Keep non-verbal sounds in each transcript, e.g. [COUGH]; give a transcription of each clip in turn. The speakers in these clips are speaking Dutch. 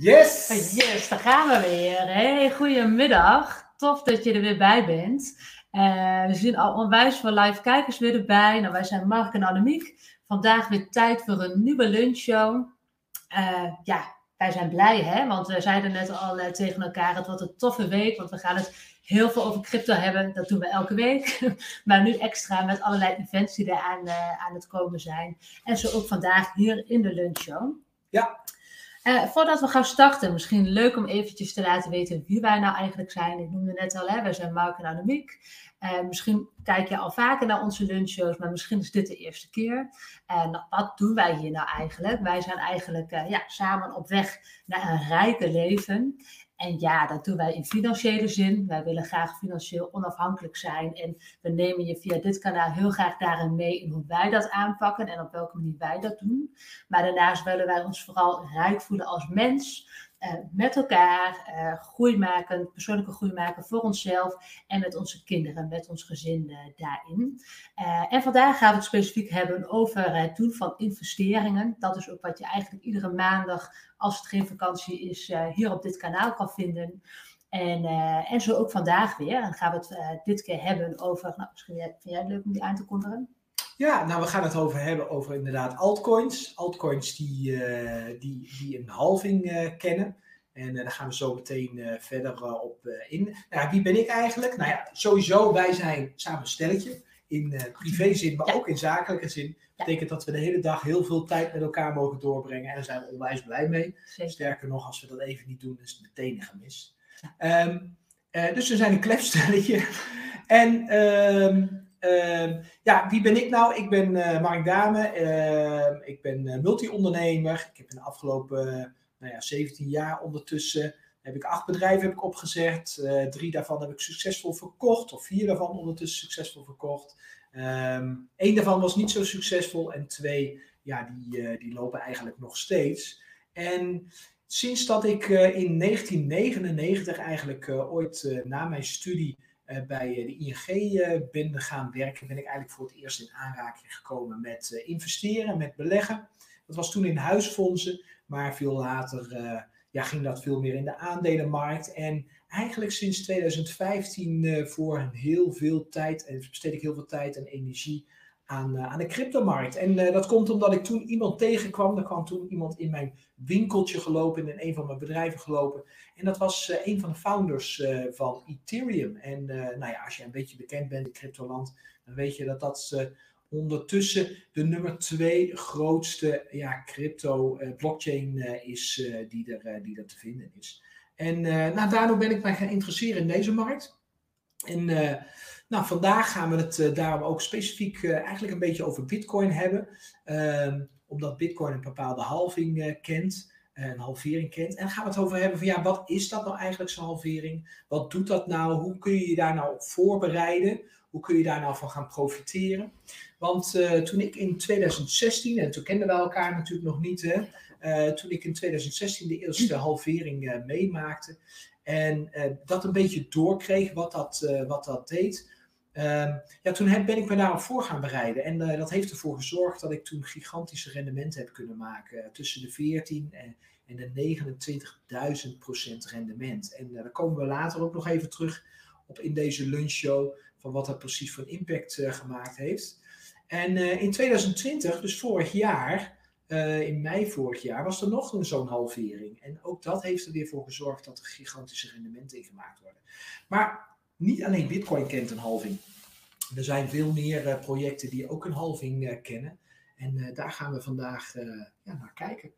Yes! Yes, daar gaan we weer. Hey, goedemiddag. Tof dat je er weer bij bent. Uh, we zien al onwijs veel live kijkers weer erbij. Nou, wij zijn Mark en Annemiek. Vandaag weer tijd voor een nieuwe lunchshow. Uh, ja, wij zijn blij, hè? Want we zeiden net al uh, tegen elkaar, het wordt een toffe week. Want we gaan het heel veel over crypto hebben. Dat doen we elke week. [LAUGHS] maar nu extra met allerlei events die er aan, aan het komen zijn. En zo ook vandaag hier in de lunchshow. Ja. Uh, voordat we gaan starten, misschien leuk om eventjes te laten weten wie wij nou eigenlijk zijn. Ik noemde net al, hè, wij zijn Mark en Annemiek. Uh, misschien kijk je al vaker naar onze lunchshows, maar misschien is dit de eerste keer. En wat doen wij hier nou eigenlijk? Wij zijn eigenlijk uh, ja, samen op weg naar een rijker leven. En ja, dat doen wij in financiële zin. Wij willen graag financieel onafhankelijk zijn. En we nemen je via dit kanaal heel graag daarin mee in hoe wij dat aanpakken en op welke manier wij dat doen. Maar daarnaast willen wij ons vooral rijk voelen als mens. Uh, met elkaar uh, groei maken, persoonlijke groei maken voor onszelf en met onze kinderen, met ons gezin uh, daarin. en vandaag gaan we het specifiek hebben over het doen van investeringen. Dat is ook wat je eigenlijk iedere maandag, als het geen vakantie is, hier op dit kanaal kan vinden. En, en zo ook vandaag weer. Dan gaan we het dit keer hebben over, nou, misschien vind jij het leuk om die aan te kondigen? Ja, nou we gaan het over hebben over inderdaad altcoins. Altcoins die, uh, die, die een halving uh, kennen. En uh, daar gaan we zo meteen verder op in. Nou, wie ben ik eigenlijk? Nou ja, sowieso, wij zijn samen een stelletje. In privézin, maar ja. ook in zakelijke zin. Dat betekent dat we de hele dag heel veel tijd met elkaar mogen doorbrengen. En daar zijn we onwijs blij mee. Zeker. Sterker nog, als we dat even niet doen, is het meteen een gemis. Ja. Um, dus we zijn een klefstelletje. en... Um, Uh, ja, wie ben ik nou? Ik ben uh, Mark Dame. Uh, ik ben uh, multi-ondernemer. Ik heb in de afgelopen nou ja, 17 jaar ondertussen heb ik acht bedrijven heb ik opgezet. drie daarvan heb ik succesvol verkocht. Of vier daarvan ondertussen succesvol verkocht. Eén daarvan was niet zo succesvol. En twee, ja, die, die lopen eigenlijk nog steeds. En sinds dat ik in 1999 eigenlijk ooit na mijn studie bij de ING uh, ben gaan werken, ben ik eigenlijk voor het eerst in aanraking gekomen met investeren, met beleggen. Dat was toen in huisfondsen, maar veel later ja, ging dat veel meer in de aandelenmarkt. En eigenlijk sinds 2015 voor heel veel tijd, en besteed ik heel veel tijd en energie aan, uh, aan de cryptomarkt. En uh, dat komt omdat ik toen iemand tegenkwam. Er kwam toen iemand in mijn winkeltje gelopen, in een van mijn bedrijven gelopen. En dat was uh, een van de founders van Ethereum. En nou ja, als je een beetje bekend bent in cryptoland, dan weet je dat dat ondertussen de nummer twee grootste ja, crypto blockchain is die, er, die er te vinden is. En nou, daardoor ben ik mij gaan interesseren in deze markt. En nou, vandaag gaan we het uh, daarom ook specifiek uh, eigenlijk een beetje over Bitcoin hebben. Um, omdat Bitcoin een bepaalde halving uh, kent, een halvering kent. En gaan we het over hebben van ja, wat is dat nou eigenlijk zo'n halvering? Wat doet dat nou? Hoe kun je je daar nou op voorbereiden? Hoe kun je daar nou van gaan profiteren? Want toen ik in 2016, en toen kenden we elkaar natuurlijk nog niet, hè, toen ik in 2016 de eerste halvering meemaakte en dat een beetje doorkreeg wat dat, wat dat deed, ja, toen heb, ben ik me daarop voor gaan bereiden. En uh, dat heeft ervoor gezorgd dat ik toen gigantische rendementen heb kunnen maken. Tussen de 14 en, de 29.000 procent rendement. En eh, daar komen we later ook nog even terug op in deze lunchshow. Van wat dat precies voor impact gemaakt heeft. En in 2020, dus vorig jaar, in mei vorig jaar, was er nog zo'n halvering. En ook dat heeft er weer voor gezorgd dat er gigantische rendementen in gemaakt worden. Maar niet alleen Bitcoin kent een halving. Er zijn veel meer uh, projecten die ook een halving uh, kennen. En uh, daar gaan we vandaag ja, naar kijken.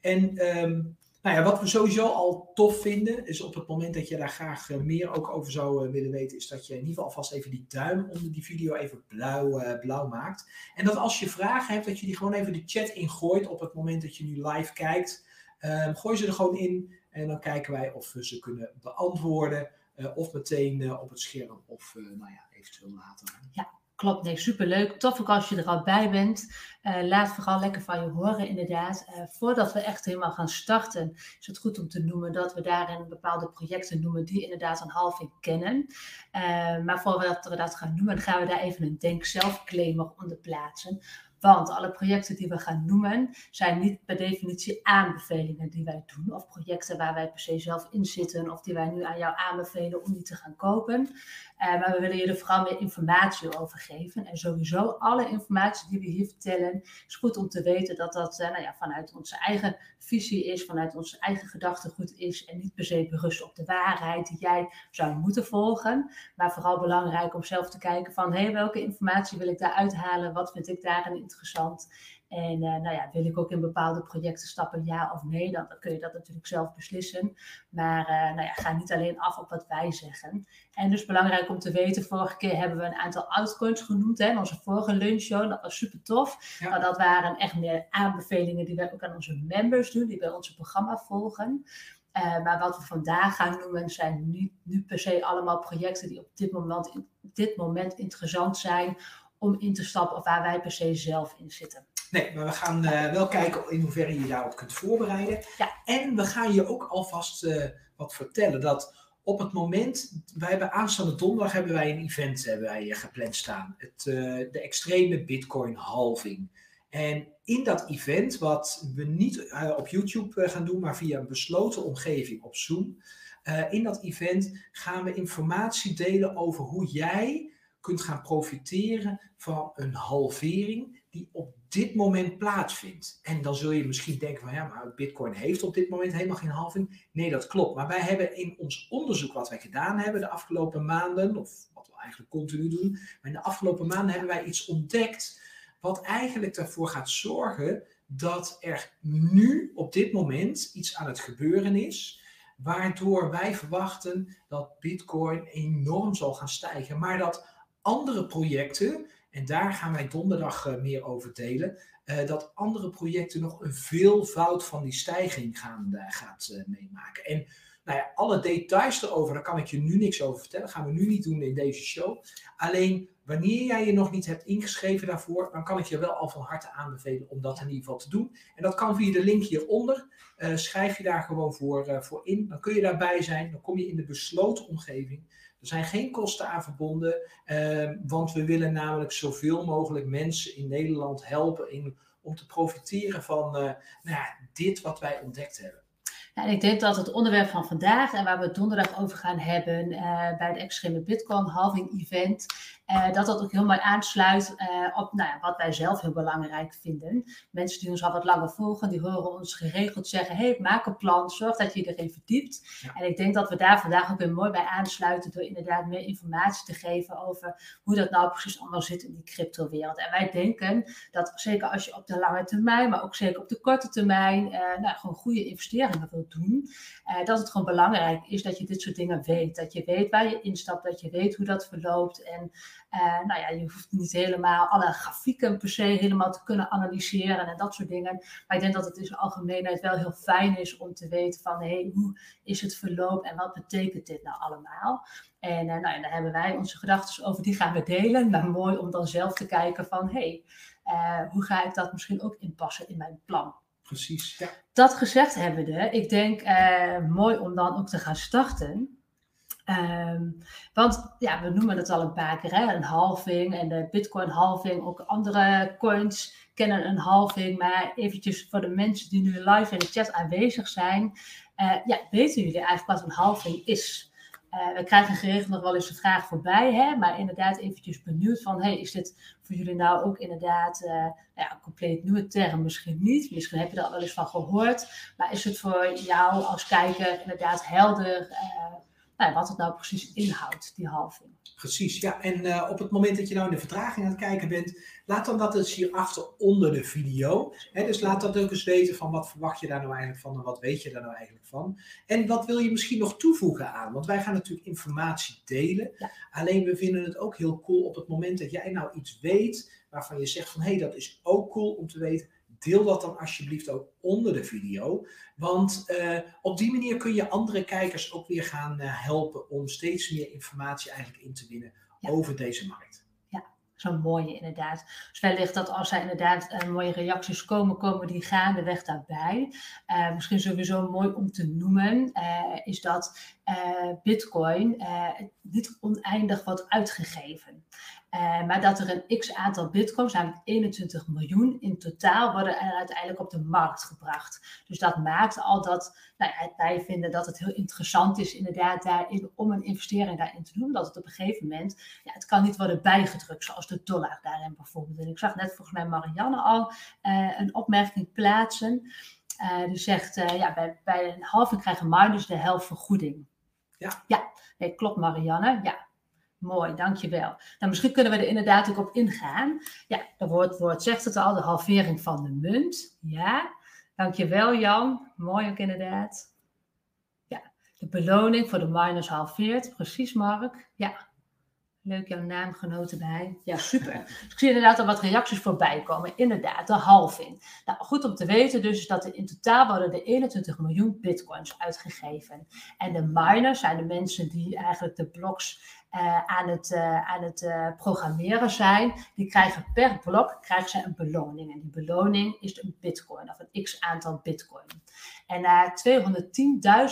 En um, nou ja, wat we sowieso al tof vinden, is op het moment dat je daar graag meer ook over zou willen weten, is dat je in ieder geval alvast even die duim onder die video even blauw, blauw maakt. En dat als je vragen hebt, dat je die gewoon even de chat ingooit op het moment dat je nu live kijkt. Um, gooi ze er gewoon in en dan kijken wij of we ze kunnen beantwoorden. Uh, of meteen uh, op het scherm of uh, nou ja, eventueel later. Ja, klopt. Nee, superleuk. Tof ook als je er al bij bent. laat vooral lekker van je horen inderdaad. voordat we echt helemaal gaan starten, is het goed om te noemen dat we daarin bepaalde projecten noemen die inderdaad een halving kennen. maar voordat we dat gaan noemen, gaan we daar even een denk zelf onder plaatsen. Want alle projecten die we gaan noemen zijn niet per definitie aanbevelingen die wij doen. Of projecten waar wij per se zelf in zitten. Of die wij nu aan jou aanbevelen om die te gaan kopen. Uh, maar we willen je er vooral meer informatie over geven. En sowieso alle informatie die we hier vertellen. is goed om te weten dat dat uh, nou ja, vanuit onze eigen visie is. Vanuit onze eigen gedachtegoed is. En niet per se berust op de waarheid die jij zou moeten volgen. Maar vooral belangrijk om zelf te kijken van. Hé, hey, welke informatie wil ik daar uithalen? Wat vind ik daarin interessant? En uh, nou ja, wil ik ook in bepaalde projecten stappen, ja of nee? Dan, dan kun je dat natuurlijk zelf beslissen. Maar uh, nou ja, ga niet alleen af op wat wij zeggen. En dus belangrijk om te weten, vorige keer hebben we een aantal altcoins genoemd. Hè, in onze vorige lunchshow, dat was super tof. Ja. Maar dat waren echt meer aanbevelingen die wij ook aan onze members doen, die bij ons programma volgen. Uh, maar wat we vandaag gaan noemen zijn niet nu per se allemaal projecten die op dit moment, op dit moment interessant zijn om in te stappen of waar wij per se zelf in zitten. Nee, maar we gaan uh, wel kijken in hoeverre je daarop kunt voorbereiden. Ja. En we gaan je ook alvast uh, wat vertellen dat op het moment, wij hebben aanstaande donderdag hebben wij een event hebben wij, gepland staan. Het, de extreme Bitcoin halving. En in dat event, wat we niet op YouTube gaan doen, maar via een besloten omgeving op Zoom. in dat event gaan we informatie delen over hoe jij kunt gaan profiteren van een halvering die op dit moment plaatsvindt. En dan zul je misschien denken van ja, maar Bitcoin heeft op dit moment helemaal geen halving. Nee, dat klopt. Maar wij hebben in ons onderzoek wat wij gedaan hebben de afgelopen maanden, of wat we eigenlijk continu doen, maar in de afgelopen maanden hebben wij iets ontdekt wat eigenlijk ervoor gaat zorgen dat er nu op dit moment iets aan het gebeuren is. Waardoor wij verwachten dat Bitcoin enorm zal gaan stijgen. Maar dat andere projecten, en daar gaan wij donderdag uh, meer over delen, uh, dat andere projecten nog een veelvoud van die stijging gaan, uh, gaat meemaken. En nou ja, alle details erover, daar kan ik je nu niks over vertellen. Dat gaan we nu niet doen in deze show. Alleen wanneer jij je nog niet hebt ingeschreven daarvoor, dan kan ik je wel al van harte aanbevelen om dat in ieder geval te doen. En dat kan via de link hieronder. Uh, schrijf je daar gewoon voor, uh, voor in. Dan kun je daarbij zijn. Dan kom je in de besloten omgeving. Er zijn geen kosten aan verbonden, uh, want we willen namelijk zoveel mogelijk mensen in Nederland helpen om te profiteren van nou ja, dit wat wij ontdekt hebben. Ik denk dat het onderwerp van vandaag en waar we donderdag over gaan hebben uh, bij de extreme Bitcoin halving event, uh, dat dat ook heel mooi aansluit uh, op nou ja, wat wij zelf heel belangrijk vinden. Mensen die ons al wat langer volgen, die horen ons geregeld zeggen, hey, maak een plan, zorg dat je erin verdiept. Ja. En ik denk dat we daar vandaag ook weer mooi bij aansluiten door inderdaad meer informatie te geven over hoe dat nou precies allemaal zit in die cryptowereld. En wij denken dat zeker als je op de lange termijn, maar ook zeker op de korte termijn, nou, gewoon goede investeringen wilt doen, dat het gewoon belangrijk is dat je dit soort dingen weet. Dat je weet waar je instapt, dat je weet hoe dat verloopt en uh, nou ja, je hoeft niet helemaal alle grafieken per se helemaal te kunnen analyseren en dat soort dingen. Maar ik denk dat het in zijn algemeenheid wel heel fijn is om te weten van hé, hey, hoe is het verloop en wat betekent dit nou allemaal? En uh, nou ja, daar hebben wij onze gedachten over, die gaan we delen. Maar mooi om dan zelf te kijken van hé, hey, uh, hoe ga ik dat misschien ook inpassen in mijn plan? Precies, ja. Dat gezegd hebbende, ik denk mooi om dan ook te gaan starten. Um, want ja, we noemen het al een paar keer, hè? een halving en de Bitcoin halving. Ook andere coins kennen een halving. Maar eventjes voor de mensen die nu live in de chat aanwezig zijn. Uh, ja, weten jullie eigenlijk wat een halving is? Uh, we krijgen geregeld nog wel eens een vraag voorbij, hè? maar inderdaad eventjes benieuwd van, hey, is dit voor jullie nou ook inderdaad uh, ja, een compleet nieuwe term? Misschien niet, misschien heb je er al wel eens van gehoord, maar is het voor jou als kijker inderdaad helder nou, wat het nou precies inhoudt, die halving. Precies, ja. En uh, op het moment dat je nou in de vertraging aan het kijken bent, laat dan dat eens hierachter onder de video. Hè, dus laat dat ook eens weten van wat verwacht je daar nou eigenlijk van en wat weet je daar nou eigenlijk van. En wat wil je misschien nog toevoegen aan? Want wij gaan natuurlijk informatie delen. Ja. Alleen we vinden het ook heel cool op het moment dat jij nou iets weet waarvan je zegt van hé, hey, dat is ook cool om te weten deel dat dan alsjeblieft ook onder de video. Want uh, op die manier kun je andere kijkers ook weer gaan uh, helpen om steeds meer informatie eigenlijk in te winnen ja. over deze markt. Ja, zo'n mooie inderdaad. Dus wellicht dat als er inderdaad uh, mooie reacties komen, komen die gaandeweg daarbij. misschien sowieso mooi om te noemen, is dat Bitcoin niet oneindig wordt uitgegeven. Uh, maar dat er een x aantal bitcoins, namelijk 21 miljoen in totaal, worden er uiteindelijk op de markt gebracht. Dus dat maakt al dat nou ja, wij vinden dat het heel interessant is inderdaad daarin om een investering daarin te doen. Dat het op een gegeven moment, ja, het kan niet worden bijgedrukt zoals de dollar daarin bijvoorbeeld. En ik zag net volgens mij Marianne al uh, een opmerking plaatsen. Uh, die zegt, ja, bij, bij een halve krijgen miners de helft vergoeding. Ja. Ja, nee, klopt Marianne. Ja, Mooi, dankjewel. Nou, misschien kunnen we er inderdaad ook op ingaan. Ja, het woord, woord zegt het al, de halvering van de munt. Ja, dankjewel Jan. Mooi ook inderdaad. Ja, de beloning voor de miners halveert. Precies Mark. Ja, Leuk jouw naamgenoten bij. Ja, super. [LAUGHS] ik zie inderdaad al wat reacties voorbij komen. Inderdaad, de halving. Nou, goed om te weten dus is dat er in totaal worden de 21 miljoen bitcoins uitgegeven. En de miners zijn de mensen die eigenlijk de bloks uh, aan het, uh, aan het uh, programmeren zijn, die krijgen per blok krijgen ze een beloning. En die beloning is een bitcoin of een x aantal bitcoin. En na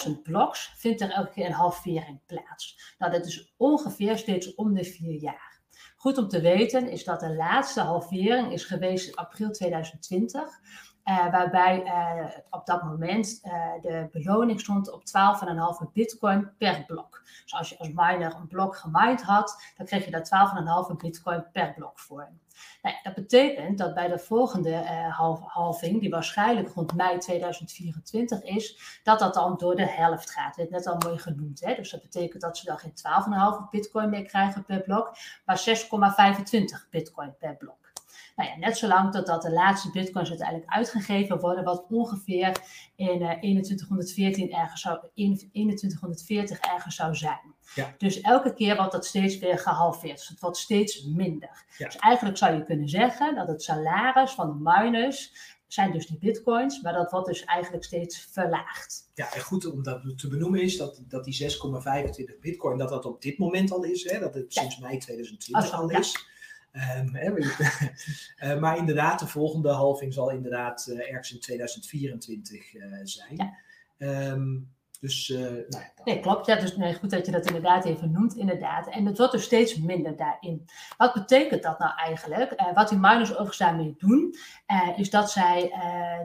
210.000 bloks vindt er elke keer een halvering plaats. Nou, dat is ongeveer steeds om de vier jaar. Goed om te weten is dat de laatste halvering is geweest in april 2020. Uh, waarbij uh, op dat moment uh, de beloning stond op 12,5 bitcoin per blok. Dus als je als miner een blok gemined had, dan kreeg je daar 12,5 bitcoin per blok voor. Nou, dat betekent dat bij de volgende halving, die waarschijnlijk rond mei 2024 is, dat dat dan door de helft gaat. Dat net al mooi genoemd. Hè? Dus dat betekent dat ze dan geen 12,5 bitcoin meer krijgen per blok, maar 6,25 bitcoin per blok. Nou ja, net zolang totdat de laatste bitcoins uiteindelijk uitgegeven worden, wat ongeveer in uh, 2114 ergens zou, 2140 ergens zou zijn. Ja. Dus elke keer wordt dat steeds weer gehalveerd. Dus het wordt steeds minder. Ja. Dus eigenlijk zou je kunnen zeggen dat het salaris van de miners zijn dus die bitcoins, maar dat wordt dus eigenlijk steeds verlaagd. Ja, en goed om dat te benoemen is dat, dat die 6,25 bitcoin, dat dat op dit moment al is, hè, dat het Ja. sinds mei 2020 Oh, al is. Ehm, [LAUGHS] eh, maar inderdaad, de volgende halving zal inderdaad eh, ergens in 2024 eh, zijn. Ja. Ehm, dus, eh, nou ja, Nee, klopt. Ja, dus nee, goed dat je dat inderdaad even noemt, inderdaad. En het wordt dus steeds minder daarin. Wat betekent dat nou eigenlijk? Eh, wat die miners overigens daarmee doen, eh, is dat zij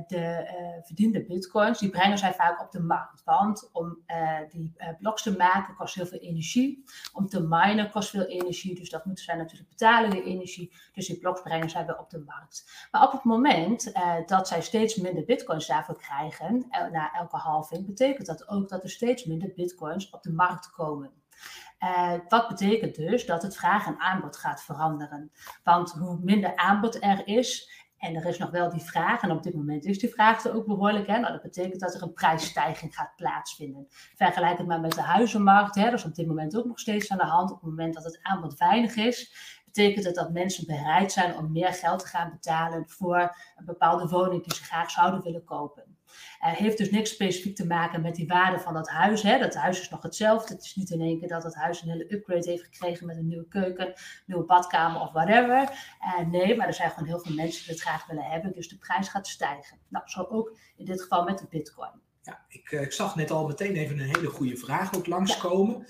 de verdiende bitcoins, die brengen zij vaak op de markt. Want om die bloks te maken kost heel veel energie. Om te minen kost veel energie, dus dat moeten zij natuurlijk betalen, die energie. Dus die bloks brengen zij weer op de markt. Maar op het moment dat zij steeds minder bitcoins daarvoor krijgen, na elke halving, betekent dat ook dat er steeds minder bitcoins op de markt komen. Eh, wat betekent dus dat het vraag en aanbod gaat veranderen. Want hoe minder aanbod er is, en er is nog wel die vraag, en op dit moment is die vraag er ook behoorlijk, hè, nou, dat betekent dat er een prijsstijging gaat plaatsvinden. Vergelijk het maar met de huizenmarkt, hè, dat is op dit moment ook nog steeds aan de hand. Op het moment dat het aanbod weinig is, betekent het dat mensen bereid zijn om meer geld te gaan betalen voor een bepaalde woning die ze graag zouden willen kopen. Het heeft dus niks specifiek te maken met die waarde van dat huis. Hè. Dat huis is nog hetzelfde. Het is niet in één keer dat het huis een hele upgrade heeft gekregen met een nieuwe keuken, nieuwe badkamer of whatever. Eh, nee, maar er zijn gewoon heel veel mensen die het graag willen hebben. Dus de prijs gaat stijgen. Nou, zo ook in dit geval met de bitcoin. Ja, ik, eh, ik zag net al meteen even een hele goede vraag ook langskomen.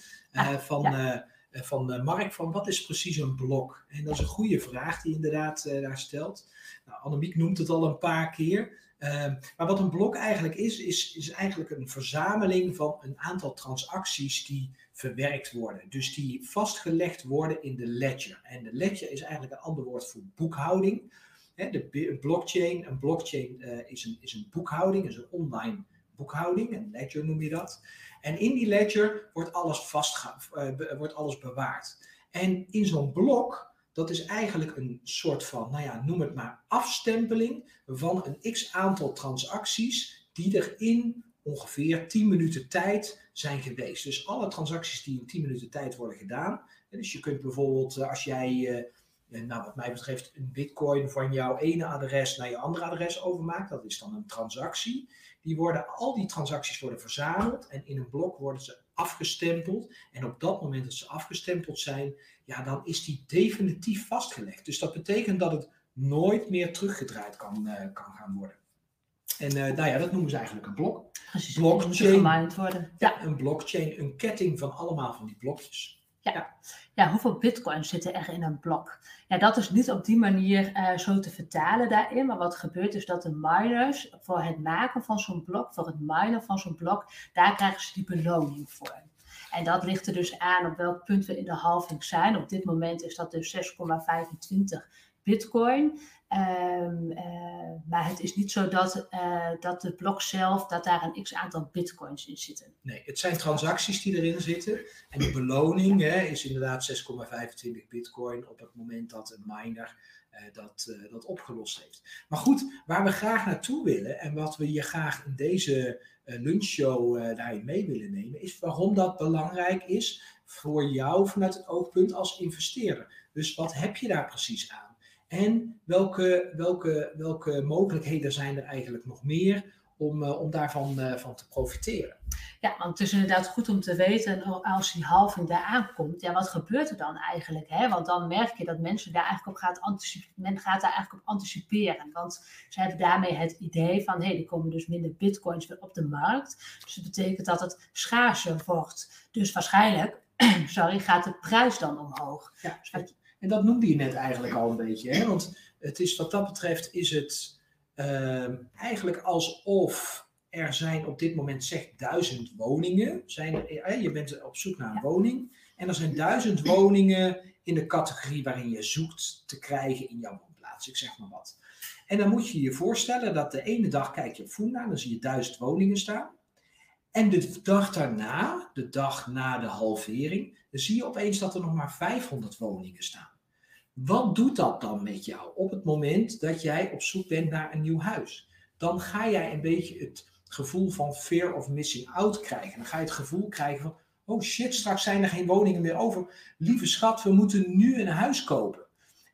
van, ja. van Mark, van wat is precies een blok? En dat is een goede vraag die inderdaad daar stelt. Nou, Annemiek noemt het al een paar keer. Eh, maar wat een blok eigenlijk is, is, is eigenlijk een verzameling van een aantal transacties die verwerkt worden. Dus die vastgelegd worden in de ledger. En de ledger is eigenlijk een ander woord voor boekhouding. De blockchain, een blockchain eh, is, een, is een boekhouding, is een online boekhouding, een ledger noem je dat. En in die ledger wordt alles, vastge, eh, wordt alles bewaard. En in zo'n blok, dat is eigenlijk een soort van, nou ja, noem het maar afstempeling van een x aantal transacties die er in ongeveer 10 minuten tijd zijn geweest. Dus alle transacties die in 10 minuten tijd worden gedaan. Dus je kunt bijvoorbeeld, eh, als jij, eh, eh, nou wat mij betreft, een bitcoin van jouw ene adres naar je andere adres overmaakt, dat is dan een transactie. Die worden, al die transacties worden verzameld en in een blok worden ze afgestempeld. En op dat moment dat ze afgestempeld zijn, ja, dan is die definitief vastgelegd. Dus dat betekent dat het nooit meer teruggedraaid kan, eh, kan gaan worden. En eh, nou ja, dat noemen ze eigenlijk een blok. Precies. Blockchain. Worden. Ja, Een blockchain, een ketting van allemaal van die blokjes. Ja. ja, hoeveel bitcoins zitten er in een blok? Ja, dat is niet op die manier uh, zo te vertalen daarin. Maar wat gebeurt is dat de miners voor het maken van zo'n blok, voor het minen van zo'n blok, daar krijgen ze die beloning voor. En dat ligt er dus aan op welk punt we in de halving zijn. Op dit moment is dat dus 6,25 bitcoin. Um, uh, maar het is niet zo dat, uh, dat de blok zelf, dat daar een x aantal bitcoins in zitten. Nee, het zijn transacties die erin zitten. En de beloning hè, is inderdaad 6,25 bitcoin op het moment dat een miner uh, dat, dat opgelost heeft. Maar goed, waar we graag naartoe willen en wat we je graag in deze lunchshow daarin mee willen nemen, is waarom dat belangrijk is voor jou vanuit het oogpunt als investeerder. Dus wat heb je daar precies aan? En welke, welke, welke mogelijkheden zijn er eigenlijk nog meer om, uh, om daarvan uh, van te profiteren? Ja, want het is inderdaad goed om te weten als die halving daar aankomt, ja, wat gebeurt er dan eigenlijk? Hè? Want dan merk je dat mensen daar eigenlijk op gaat anticiperen. Men gaat daar eigenlijk op anticiperen. Want ze hebben daarmee het idee van hé, hey, er komen dus minder bitcoins weer op de markt. Dus dat betekent dat het schaarser wordt. Dus waarschijnlijk [CLEARS THROAT] sorry, gaat de prijs dan omhoog. Ja, en dat noemde je net eigenlijk al een beetje. Hè? Want het is, wat dat betreft is het uh, eigenlijk alsof er zijn op dit moment zeg duizend woningen. Zijn er, je bent op zoek naar een woning. En er zijn duizend woningen in de categorie waarin je zoekt te krijgen in jouw woonplaats. Ik zeg maar wat. En dan moet je je voorstellen dat de ene dag kijk je op Funda, dan zie je duizend woningen staan. En de dag daarna, de dag na de halvering, dan zie je opeens dat er nog maar 500 woningen staan. Wat doet dat dan met jou op het moment dat jij op zoek bent naar een nieuw huis? Dan ga jij een beetje het gevoel van fear of missing out krijgen. Dan ga je het gevoel krijgen van, oh shit, straks zijn er geen woningen meer over. Lieve schat, we moeten nu een huis kopen.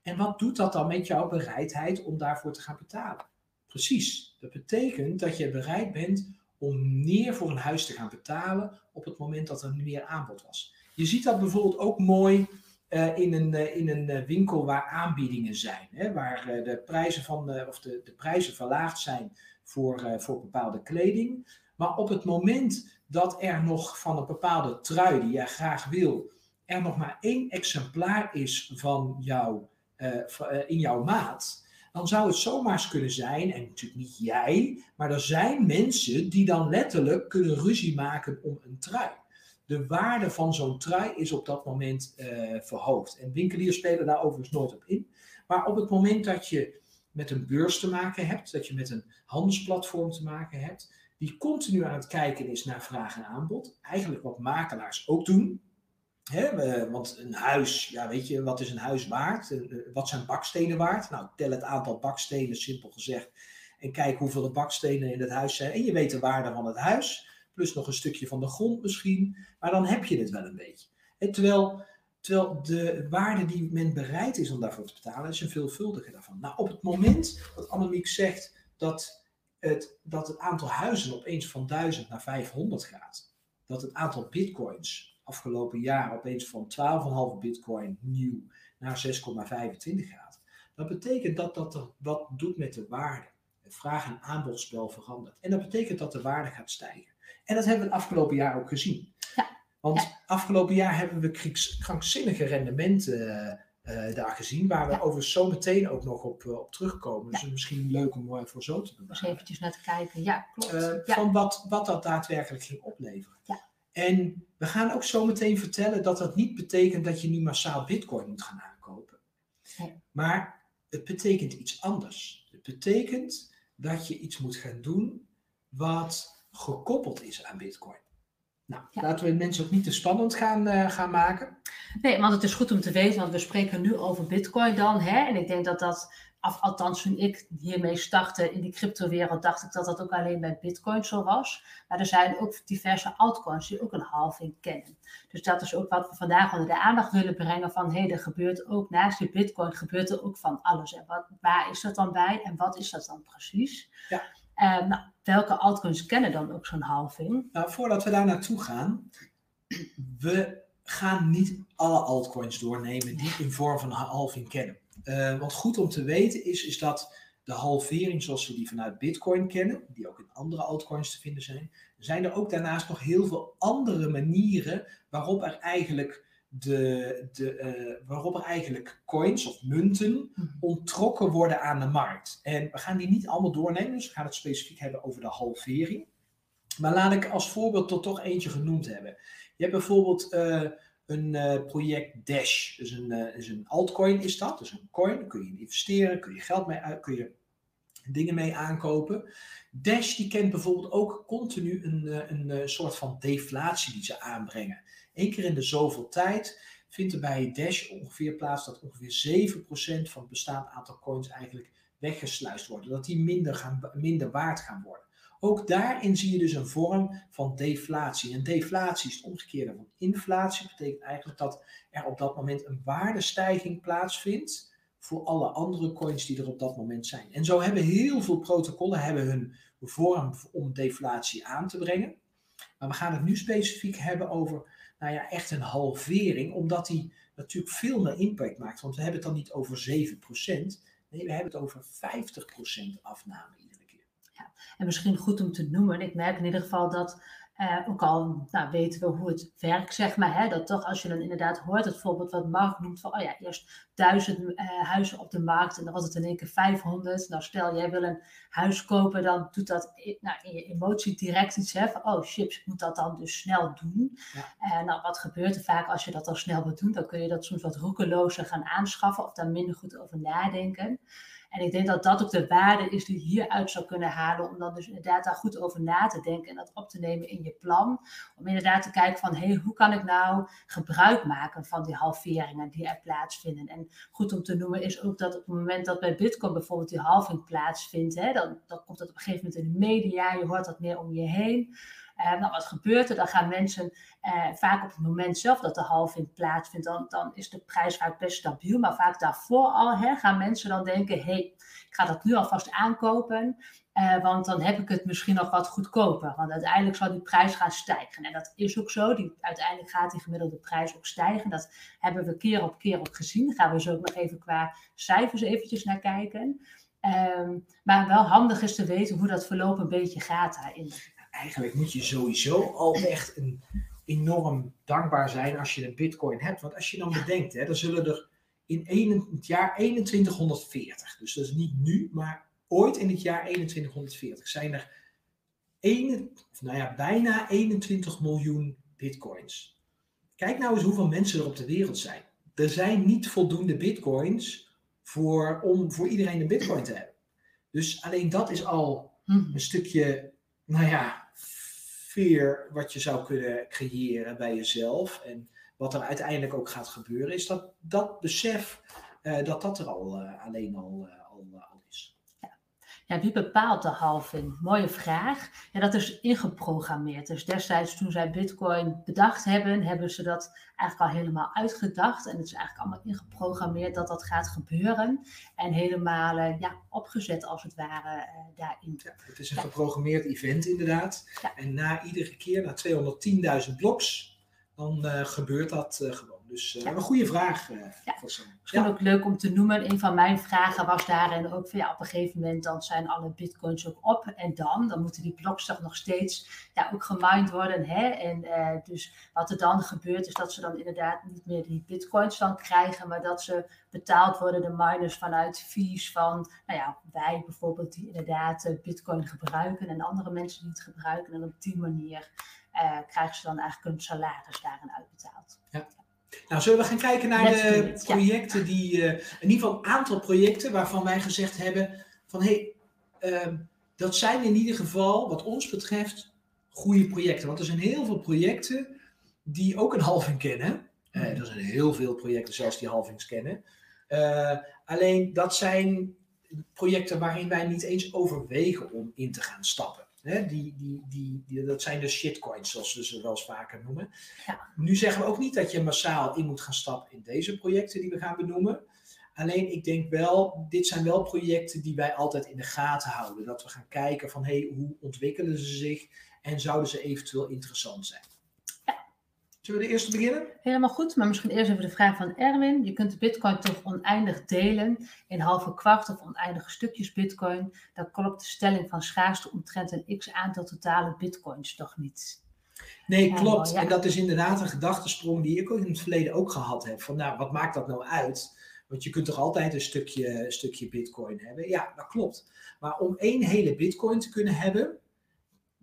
En wat doet dat dan met jouw bereidheid om daarvoor te gaan betalen? Precies, dat betekent dat je bereid bent om meer voor een huis te gaan betalen op het moment dat er meer aanbod was. Je ziet dat bijvoorbeeld ook mooi uh, in een, uh, in een uh, winkel waar aanbiedingen zijn, hè, waar de prijzen van of de, de prijzen verlaagd zijn voor, voor bepaalde kleding. Maar op het moment dat er nog van een bepaalde trui die jij graag wil, er nog maar één exemplaar is van jou, in jouw maat, dan zou het zomaar eens kunnen zijn, en natuurlijk niet jij, maar er zijn mensen die dan letterlijk kunnen ruzie maken om een trui. De waarde van zo'n trui is op dat moment uh, verhoogd. En winkeliers spelen daar overigens nooit op in. Maar op het moment dat je met een beurs te maken hebt, dat je met een handelsplatform te maken hebt, die continu aan het kijken is naar vraag en aanbod, eigenlijk wat makelaars ook doen, Hè, want een huis, ja, weet je, wat is een huis waard? Eh, eh, wat zijn bakstenen waard? Nou, tel het aantal bakstenen, simpel gezegd. En kijk hoeveel bakstenen in het huis zijn. En je weet de waarde van het huis. Plus nog een stukje van de grond misschien. Maar dan heb je het wel een beetje. Terwijl, terwijl de waarde die men bereid is om daarvoor te betalen, is een veelvuldige daarvan. Nou, op het moment dat Annemiek zegt dat het, dat het aantal huizen opeens van 1000 naar 500 gaat. Dat het aantal bitcoins afgelopen jaar opeens van 12,5 bitcoin nieuw naar 6,25 gaat. Dat betekent dat dat wat doet met de waarde. Het vraag- en aanbodspel verandert. En dat betekent dat de waarde gaat stijgen. En dat hebben we het afgelopen jaar ook gezien. Ja. Want afgelopen jaar hebben we krankzinnige rendementen uh, daar gezien, waar we over zo meteen ook nog op, uh, op terugkomen. Dus misschien leuk om uh, voor zo te doen. Dus eventjes naar te kijken, ja, klopt. Van wat, wat dat daadwerkelijk ging opleveren. Ja. En we gaan ook zo meteen vertellen dat dat niet betekent dat je nu massaal bitcoin moet gaan aankopen. Maar het betekent iets anders. Het betekent dat je iets moet gaan doen wat gekoppeld is aan bitcoin. Nou, laten we mensen ook niet te spannend gaan, uh, gaan maken. Nee, want het is goed om te weten, want we spreken nu over bitcoin dan. Hè? En ik denk dat dat althans toen ik hiermee startte in die cryptowereld, dacht ik dat dat ook alleen bij bitcoin zo was. Maar er zijn ook diverse altcoins die ook een halving kennen. Dus dat is ook wat we vandaag onder de aandacht willen brengen van, hé, hey, er gebeurt ook naast die bitcoin, gebeurt er ook van alles. En wat, waar is dat dan bij en wat is dat dan precies? Ja. Uh, nou, welke altcoins kennen dan ook zo'n halving? Nou, voordat we daar naartoe gaan, we gaan niet alle altcoins doornemen die in vorm van halving kennen. Uh, wat goed om te weten is, is dat de halvering zoals we die vanuit Bitcoin kennen, die ook in andere altcoins te vinden zijn, zijn er ook daarnaast nog heel veel andere manieren waarop er eigenlijk de, de, eh, waarop er eigenlijk coins of munten Mhm. onttrokken worden aan de markt. En we gaan die niet allemaal doornemen, dus we gaan het specifiek hebben over de halvering. Maar laat ik als voorbeeld er toch eentje genoemd hebben. Je hebt bijvoorbeeld eh, een eh, project Dash. Dus een, is een altcoin is dat. Dus een coin, daar kun je in investeren, kun je geld mee uit, kun je dingen mee aankopen. Dash die kent bijvoorbeeld ook continu een, een, soort van deflatie die ze aanbrengen. Eén keer in de zoveel tijd vindt er bij Dash ongeveer plaats dat ongeveer 7% van het bestaand aantal coins eigenlijk weggesluist worden. Dat die minder, gaan, minder waard gaan worden. Ook daarin zie je dus een vorm van deflatie. En deflatie is het omgekeerde van inflatie. Betekent eigenlijk dat er op dat moment een waardestijging plaatsvindt voor alle andere coins die er op dat moment zijn. En zo hebben heel veel protocollen hebben hun vorm om deflatie aan te brengen. Maar we gaan het nu specifiek hebben over nou ja, echt een halvering, omdat die natuurlijk veel meer impact maakt. Want we hebben het dan niet over 7%, nee, we hebben het over 50% afname iedere keer. En misschien goed om te noemen, ik merk in ieder geval dat, eh, ook al nou, weten we hoe het werkt, zeg maar, hè, dat toch als je dan inderdaad hoort, het voorbeeld wat Mark noemt van, oh ja, eerst duizend eh, huizen op de markt en dan was het in één keer 500. Nou, stel jij wil een huis kopen, dan doet dat nou, in je emotie direct iets, hè, van, oh shit, ik moet dat dan dus snel doen. Ja. En nou, wat gebeurt er vaak als je dat dan snel wilt doen? Dan kun je dat soms wat roekelozer gaan aanschaffen of daar minder goed over nadenken. En ik denk dat dat ook de waarde is die je hieruit zou kunnen halen. Om dan dus inderdaad daar goed over na te denken en dat op te nemen in je plan. Om inderdaad te kijken van, hé, hoe kan ik nou gebruik maken van die halveringen die er plaatsvinden. En goed om te noemen is ook dat op het moment dat bij Bitcoin bijvoorbeeld die halving plaatsvindt. Hè, dan, dan komt dat op een gegeven moment in de media, je hoort dat meer om je heen. Nou, wat gebeurt er? Dan gaan mensen eh, vaak op het moment zelf dat de halving plaatsvindt, dan, dan is de prijs vaak best stabiel. Maar vaak daarvoor al hè, gaan mensen dan denken, hé, hey, ik ga dat nu alvast aankopen. eh, want dan heb ik het misschien nog wat goedkoper. Want uiteindelijk zal die prijs gaan stijgen. En dat is ook zo. Die, uiteindelijk gaat die gemiddelde prijs ook stijgen. Dat hebben we keer op keer op gezien. Daar gaan we zo ook nog even qua cijfers eventjes naar kijken. Ehm, maar wel handig is te weten hoe dat verloop een beetje gaat daarin. Eigenlijk moet je sowieso al echt een enorm dankbaar zijn als je een bitcoin hebt. Want als je dan bedenkt, hè, dan zullen er in een, het jaar 2140, dus dat is niet nu, maar ooit in het jaar 2140 zijn er een, of nou ja, bijna 21 miljoen bitcoins. Kijk nou eens hoeveel mensen er op de wereld zijn. Er zijn niet voldoende bitcoins voor, om voor iedereen een bitcoin te hebben. Dus alleen dat is al Mhm. een stukje, nou ja, fear wat je zou kunnen creëren bij jezelf. En wat er uiteindelijk ook gaat gebeuren, is dat dat besef, eh, dat dat er al eh, alleen al, eh, al. Ja, wie bepaalt de halving? Mooie vraag. Ja, dat is ingeprogrammeerd. Dus destijds toen zij Bitcoin bedacht hebben, hebben ze dat eigenlijk al helemaal uitgedacht. En het is eigenlijk allemaal ingeprogrammeerd dat dat gaat gebeuren. En helemaal eh, ja, opgezet als het ware eh, daarin. Ja, het is een geprogrammeerd event inderdaad. Ja. En na iedere keer, na 210.000 bloks, dan eh, gebeurt dat gewoon. Dus eh, Ja. een goede vraag. eh Ja. Misschien Ja. ook leuk om te noemen. Een van mijn vragen was daarin ook van ja, op een gegeven moment dan zijn alle bitcoins ook op. En dan, dan moeten die bloks toch nog steeds ja, ook gemined worden. Hè? En eh, dus wat er dan gebeurt is dat ze dan inderdaad niet meer die bitcoins dan krijgen. Maar dat ze betaald worden, de miners, vanuit fees van nou ja, wij bijvoorbeeld die inderdaad bitcoin gebruiken. En andere mensen die het gebruiken. En op die manier krijgen ze dan eigenlijk hun salaris daarin uitbetaald. Nou, zullen we gaan kijken naar Let's de it, ja. projecten die, eh, in ieder geval een aantal projecten waarvan wij gezegd hebben van hé, hey, ehm, dat zijn in ieder geval wat ons betreft goede projecten. Want er zijn heel veel projecten die ook een halving kennen. Eh, er zijn heel veel projecten zelfs die halvings kennen. Eh, alleen dat zijn projecten waarin wij niet eens overwegen om in te gaan stappen. Hè, die, die, die, die, dat zijn de shitcoins, zoals we ze wel eens vaker noemen. Nu zeggen we ook niet dat je massaal in moet gaan stappen in deze projecten die we gaan benoemen. Alleen ik denk wel, dit zijn wel projecten die wij altijd in de gaten houden. Dat we gaan kijken van hey, hoe ontwikkelen ze zich en zouden ze eventueel interessant zijn. Zullen we de eerste beginnen? Helemaal goed, maar misschien eerst even de vraag van Erwin. Je kunt de bitcoin toch oneindig delen in halve kwart of oneindige stukjes bitcoin. Dan klopt de stelling van schaarste omtrent een x aantal totale bitcoins toch niet. Nee, klopt. ja. En dat is inderdaad een gedachtesprong die ik ook in het verleden ook gehad heb. Van nou, wat maakt dat nou uit? Want je kunt toch altijd een stukje, een stukje bitcoin hebben? Ja, dat klopt. Maar om één hele bitcoin te kunnen hebben,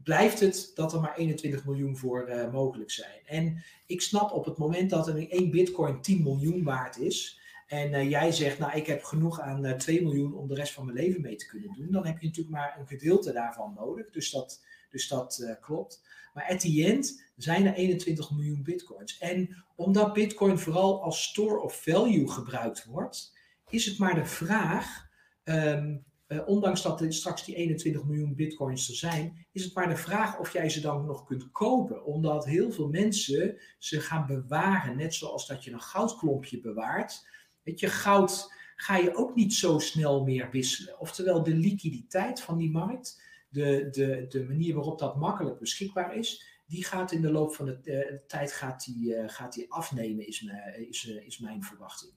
blijft het dat er maar 21 miljoen voor eh, mogelijk zijn. En ik snap op het moment dat er één bitcoin 10 miljoen waard is. En eh, jij zegt, nou ik heb genoeg aan eh, 2 miljoen om de rest van mijn leven mee te kunnen doen. Dan heb je natuurlijk maar een gedeelte daarvan nodig. Dus dat, dus dat eh, klopt. Maar at the end zijn er 21 miljoen bitcoins. En omdat bitcoin vooral als store of value gebruikt wordt, is het maar de vraag, ehm, eh, ondanks dat er straks die 21 miljoen bitcoins er zijn, is het maar de vraag of jij ze dan nog kunt kopen. Omdat heel veel mensen ze gaan bewaren, net zoals dat je een goudklompje bewaart. Weet je, goud ga je ook niet zo snel meer wisselen. Oftewel de liquiditeit van die markt, de, de, de manier waarop dat makkelijk beschikbaar is, die gaat in de loop van de eh, tijd gaat die, eh, gaat die afnemen, is, me- is, is mijn verwachting.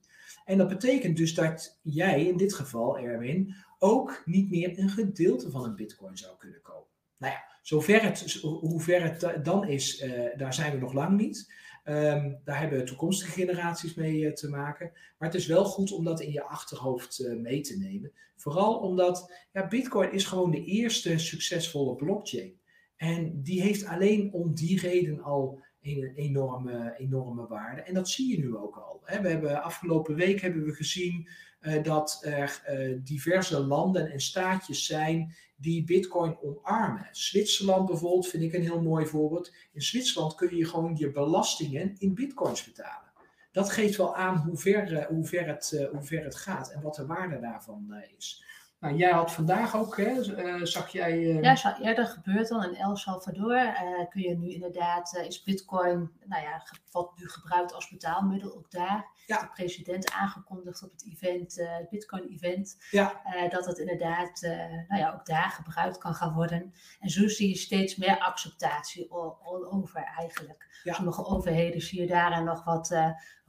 En dat betekent dus dat jij, in dit geval Erwin, ook niet meer een gedeelte van een bitcoin zou kunnen kopen. Nou ja, zover het, hoe ver het da- dan is, eh, daar zijn we nog lang niet. Ehm, daar hebben toekomstige generaties mee eh, te maken. Maar het is wel goed om dat in je achterhoofd eh, mee te nemen. Vooral omdat ja, Bitcoin is gewoon de eerste succesvolle blockchain. En die heeft alleen om die reden al een enorme, enorme waarde. En dat zie je nu ook al. We hebben, afgelopen week hebben we gezien eh, dat er eh, diverse landen en staatjes zijn die Bitcoin omarmen. Zwitserland bijvoorbeeld vind ik een heel mooi voorbeeld. In Zwitserland kun je gewoon je belastingen in Bitcoins betalen. Dat geeft wel aan hoe ver, eh, hoe ver, het, hoe ver het gaat en wat de waarde daarvan is. Nou, jij had vandaag ook, hè, eh, zag jij. eh, Ja, is al eerder gebeurd dan in El Salvador. eh, kun je nu inderdaad, is Bitcoin, nou ja, wordt nu gebruikt als betaalmiddel ook daar. Ja. De president aangekondigd op het event, het Bitcoin-event, Ja. dat het inderdaad, nou ja, ook daar gebruikt kan gaan worden. En zo zie je steeds meer acceptatie all, all over eigenlijk. Ja. Sommige overheden zie je daarin nog wat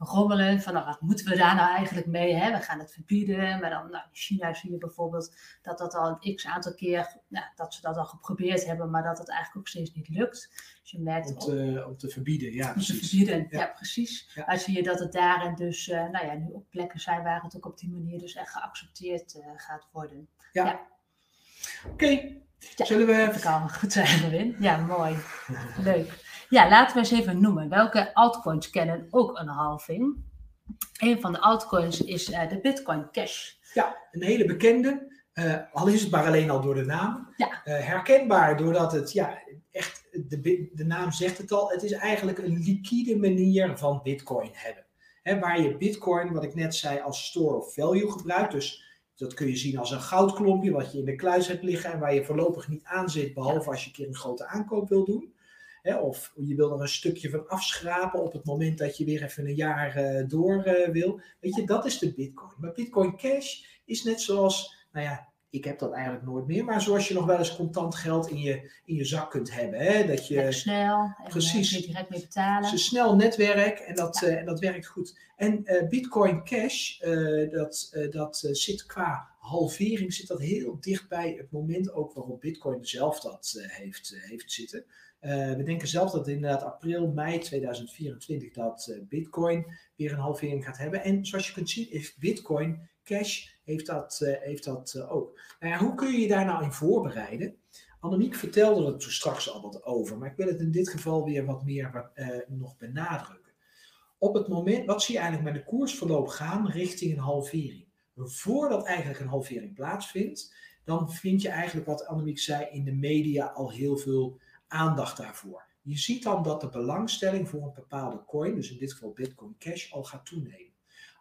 rommelen van, nou, wat moeten we daar nou eigenlijk mee? Hè? We gaan het verbieden, maar dan, nou, in China zie je bijvoorbeeld dat dat al een x aantal keer, nou, dat ze dat al geprobeerd hebben, maar dat het eigenlijk ook steeds niet lukt. Dus je merkt om, te, om te verbieden, ja, om te precies. verbieden. Ja, Ja. precies. Ja. Maar zie je dat het daarin dus, eh, nou ja, nu op plekken zijn waar het ook op die manier dus echt geaccepteerd eh, gaat worden. Oké, Ja. zullen we. Dat kan goed zijn, Win. Ja, mooi. [LAUGHS] Leuk. Ja, laten we eens even noemen. Welke altcoins kennen ook een halving? Een van de altcoins is eh, de Bitcoin Cash. Ja, een hele bekende. eh, al is het maar alleen al door de naam. Ja. Eh, herkenbaar doordat het, ja, echt, de, de naam zegt het al. Het is eigenlijk een liquide manier van Bitcoin hebben. Hè, waar je Bitcoin, wat ik net zei, als store of value gebruikt. Dus dat kun je zien als een goudklompje wat je in de kluis hebt liggen en waar je voorlopig niet aan zit, behalve als je een keer een grote aankoop wil doen. Hè, of je wil er een stukje van afschrapen op het moment dat je weer even een jaar eh, door eh, wil. Weet je, dat is de Bitcoin. Maar Bitcoin Cash is net zoals, nou ja, ik heb dat eigenlijk nooit meer, maar zoals je nog wel eens contant geld in je, in je zak kunt hebben. Hè? Dat je, Lekker snel. En precies. eh, je direct mee betalen. een snel netwerk en dat, en dat werkt goed. En Bitcoin Cash, dat, dat zit qua halvering zit dat heel dicht bij het moment ook waarop Bitcoin zelf dat heeft, heeft zitten. Eh, we denken zelf dat inderdaad april, mei 2024 dat eh, Bitcoin weer een halvering gaat hebben. En zoals je kunt zien, heeft Bitcoin Cash heeft dat, eh, heeft dat ook. Nou ja, hoe kun je je daar nou in voorbereiden? Annemiek vertelde er toen straks al wat over, maar ik wil het in dit geval weer wat meer nog benadrukken. Op het moment, wat zie je eigenlijk met de koersverloop gaan richting een halvering? Voordat eigenlijk een halvering plaatsvindt, dan vind je eigenlijk wat Annemiek zei in de media al heel veel aandacht daarvoor. Je ziet dan dat de belangstelling voor een bepaalde coin, dus in dit geval Bitcoin Cash, al gaat toenemen.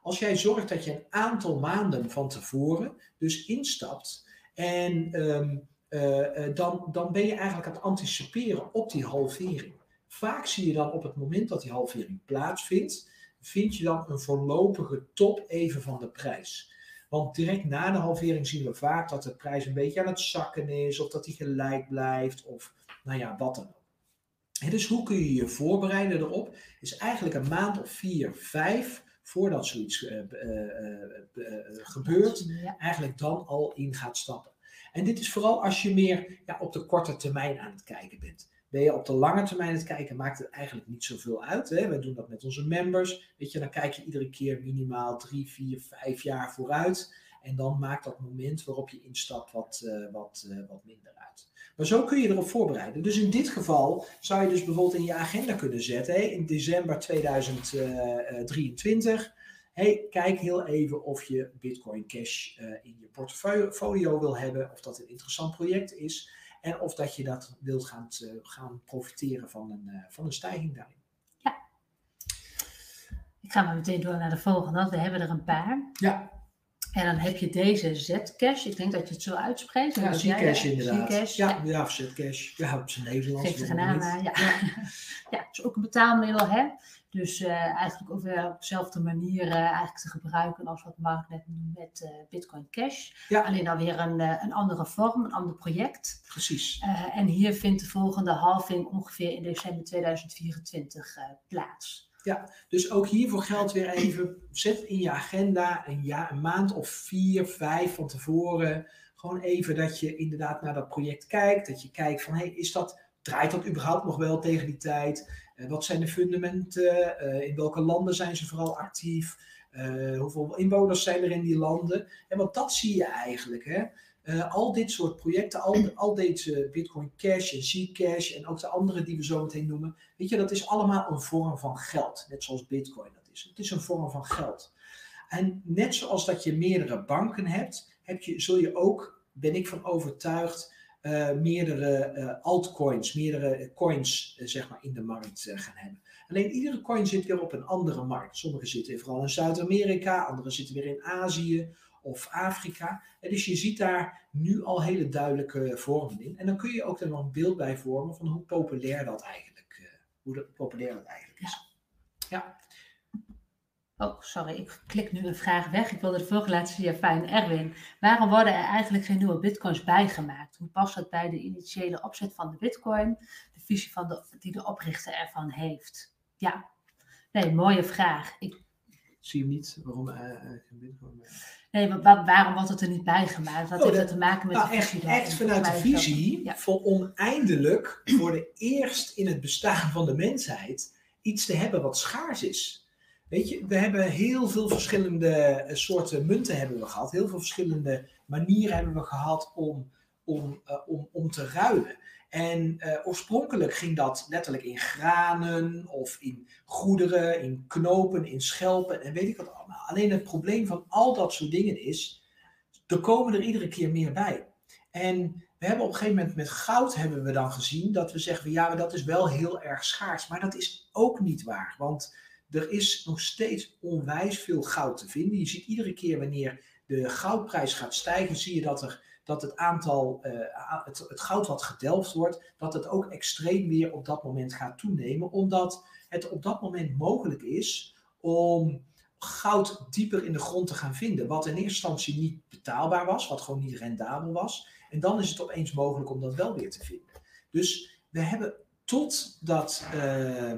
Als jij zorgt dat je een aantal maanden van tevoren dus instapt en ehm, uh, uh, dan, dan ben je eigenlijk aan het anticiperen op die halvering. Vaak zie je dan op het moment dat die halvering plaatsvindt, vind je dan een voorlopige top even van de prijs. Want direct na de halvering zien we vaak dat de prijs een beetje aan het zakken is, of dat die gelijk blijft, of nou ja, wat dan ook. Dus hoe kun je je voorbereiden erop? Is eigenlijk een maand of vier, vijf voordat zoiets uh, gebeurt, Ja. eigenlijk dan al in gaat stappen. En dit is vooral als je meer ja, op de korte termijn aan het kijken bent. Ben je op de lange termijn het kijken, maakt het eigenlijk niet zoveel uit. Hè? Wij doen dat met onze members. Weet je, dan kijk je iedere keer minimaal drie, vier, vijf jaar vooruit. En dan maakt dat moment waarop je instapt wat, wat, wat minder uit. Maar zo kun je erop voorbereiden. Dus in dit geval zou je dus bijvoorbeeld in je agenda kunnen zetten. Hè? In december 2023. Hey, kijk heel even of je Bitcoin Cash uh, in je portfolio wil hebben. Of dat een interessant project is. En of dat je dat wilt gaan, gaan profiteren van een, van een stijging daarin. Ja. Ik ga maar meteen door naar de volgende, want we hebben er een paar. Ja. En dan heb je deze Zcash. Ik denk dat je het zo uitspreekt. Ja, Zcash inderdaad. Zcash, ja, ja. ja, of Zcash. Ja, op zijn Nederlands. Geeft naam ja. ja. [LAUGHS] ja, het is ook een betaalmiddel, hè. Dus uh, eigenlijk ook weer op dezelfde manier uh, eigenlijk te gebruiken als wat Mark net noemde met uh, Bitcoin Cash. Ja. Alleen dan weer een, een andere vorm, een ander project. Precies. en hier vindt de volgende halving ongeveer in december 2024 plaats. Ja, dus ook hiervoor geldt weer even, zet in je agenda een, jaar, een maand of vier, vijf van tevoren. Gewoon even dat je inderdaad naar dat project kijkt. Dat je kijkt van, hey, is dat, draait dat überhaupt nog wel tegen die tijd? Uh, wat zijn de fundamenten? Uh, in welke landen zijn ze vooral actief? Uh, hoeveel inwoners zijn er in die landen? En want dat zie je eigenlijk, hè. Uh, al dit soort projecten, al, al deze Bitcoin Cash en Zcash en ook de andere die we zo meteen noemen, weet je, dat is allemaal een vorm van geld, net zoals Bitcoin dat is. Het is een vorm van geld. En net zoals dat je meerdere banken hebt, heb je, zul je ook, ben ik van overtuigd, uh, meerdere uh, altcoins, meerdere coins zeg maar in de markt gaan hebben. Alleen iedere coin zit weer op een andere markt. Sommige zitten vooral in Zuid-Amerika, andere zitten weer in Azië of Afrika. En dus je ziet daar nu al hele duidelijke vormen in. En dan kun je ook er nog een beeld bij vormen van hoe populair dat eigenlijk, uh, hoe dat, populair dat eigenlijk is. Ja. Oh, sorry, ik klik nu een vraag weg. Ik wilde de vorige laten zien. Ja, fijn. Erwin, waarom worden er eigenlijk geen nieuwe bitcoins bijgemaakt? Hoe past dat bij de initiële opzet van de bitcoin? De visie van de, die de oprichter ervan heeft? Ja, nee, mooie vraag. Ik zie hem niet waarom uh, bitcoin... Nee, maar waar, waarom wordt het er niet bijgemaakt? Wat oh, heeft dat te maken met nou, de visie? Echt, echt vanuit de visie, ja. voor oneindelijk voor de eerst in het bestaan van de mensheid iets te hebben wat schaars is. Weet je, we hebben heel veel verschillende soorten munten hebben we gehad. Heel veel verschillende manieren hebben we gehad om, om, uh, om, om te ruilen. En uh, oorspronkelijk ging dat letterlijk in granen of in goederen, in knopen, in schelpen en weet ik wat allemaal. Alleen het probleem van al dat soort dingen is, er komen er iedere keer meer bij. En we hebben op een gegeven moment met goud hebben we dan gezien dat we zeggen, ja, dat is wel heel erg schaars. Maar dat is ook niet waar, want er is nog steeds onwijs veel goud te vinden. Je ziet iedere keer wanneer de goudprijs gaat stijgen, zie je dat er dat het aantal, uh, het, het, goud wat gedelft wordt, dat het ook extreem weer op dat moment gaat toenemen, omdat het op dat moment mogelijk is om goud dieper in de grond te gaan vinden, wat in eerste instantie niet betaalbaar was, wat gewoon niet rendabel was. En dan is het opeens mogelijk om dat wel weer te vinden. Dus we hebben totdat uh,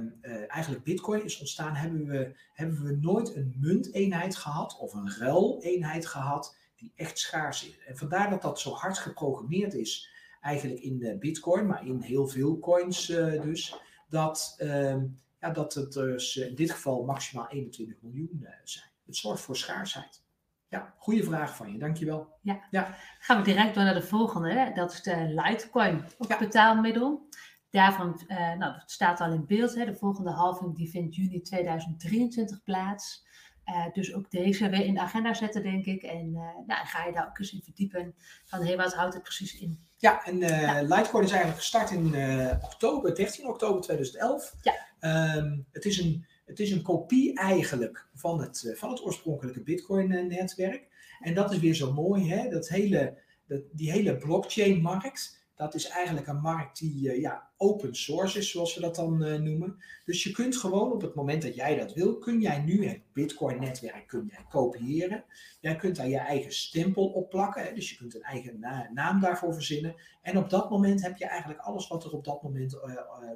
eigenlijk Bitcoin is ontstaan, hebben we, hebben we nooit een munteenheid gehad of een ruileenheid gehad die echt schaars is. En vandaar dat dat zo hard geprogrammeerd is, eigenlijk in de Bitcoin, maar in heel veel coins uh, dus, dat, uh, ja, dat het dus in dit geval maximaal 21 miljoen zijn. Het zorgt voor schaarsheid. Ja, goede vraag van je, dankjewel. Ja. ja. Gaan we direct door naar de volgende, hè? dat is de Litecoin, ja. betaalmiddel. Daarvan, nou, dat staat al in beeld, hè? de volgende halving die vindt juni 2023 plaats. Uh, dus ook deze weer in de agenda zetten, denk ik. En uh, nou, ga je daar ook eens in verdiepen. Van hé, hey, wat houdt het precies in? Ja, en uh, ja. Litecoin is eigenlijk gestart in oktober, 13 oktober 2011. Ja. Um, het, is een, het is een kopie eigenlijk van het, van het oorspronkelijke Bitcoin-netwerk. En dat is weer zo mooi, hè? Dat hele, dat, die hele blockchain-markt. Dat is eigenlijk een markt die ja, open source is, zoals we dat dan uh, noemen. Dus je kunt gewoon op het moment dat jij dat wil, kun jij nu het Bitcoin-netwerk kun jij kopiëren. Jij kunt daar je eigen stempel op plakken, dus je kunt een eigen na naam daarvoor verzinnen. En op dat moment heb je eigenlijk alles wat er op dat moment uh,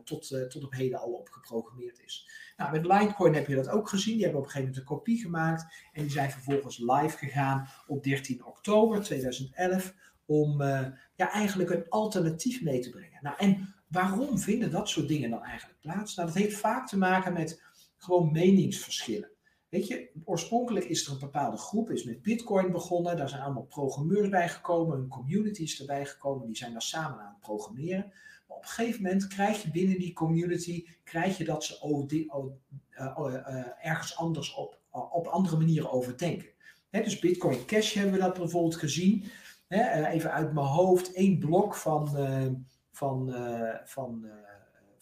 tot, tot op heden al op geprogrammeerd is. Nou, met Litecoin heb je dat ook gezien. Die hebben op een gegeven moment een kopie gemaakt. En die zijn vervolgens live gegaan op 13 oktober 2011 om ja, eigenlijk een alternatief mee te brengen. Nou, en waarom vinden dat soort dingen dan eigenlijk plaats? Nou, dat heeft vaak te maken met gewoon meningsverschillen. Weet je, oorspronkelijk is er een bepaalde groep, is met Bitcoin begonnen. Daar zijn allemaal programmeurs bij gekomen, een community is erbij gekomen, die zijn daar samen aan het programmeren. Maar op een gegeven moment krijg je binnen die community, krijg je dat ze oh, uh, ergens anders op, op andere manieren over denken. dus Bitcoin Cash hebben we dat bijvoorbeeld gezien. Even uit mijn hoofd, één blok van, van, van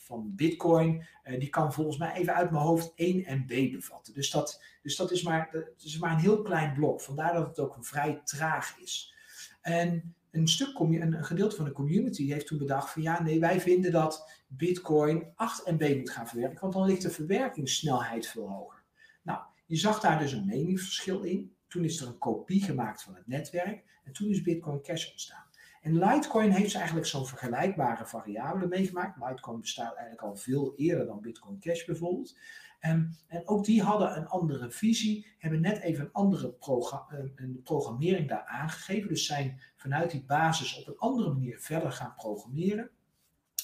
van Bitcoin, die kan volgens mij even uit mijn hoofd 1 MB bevatten. Dus dat, dus dat, is, maar, dat is maar een heel klein blok. Vandaar dat het ook vrij traag is. En een, stuk, een gedeelte van de community heeft toen bedacht van ja, nee, wij vinden dat Bitcoin 8 MB moet gaan verwerken, want dan ligt de verwerkingssnelheid veel hoger. Nou, je zag daar dus een meningsverschil in. Toen is er een kopie gemaakt van het netwerk en toen is Bitcoin Cash ontstaan. En Litecoin heeft eigenlijk zo'n vergelijkbare variabele meegemaakt. Litecoin bestaat eigenlijk al veel eerder dan Bitcoin Cash bijvoorbeeld. En, en ook die hadden een andere visie, hebben net even een andere een programmering daar aangegeven. Dus zijn vanuit die basis op een andere manier verder gaan programmeren.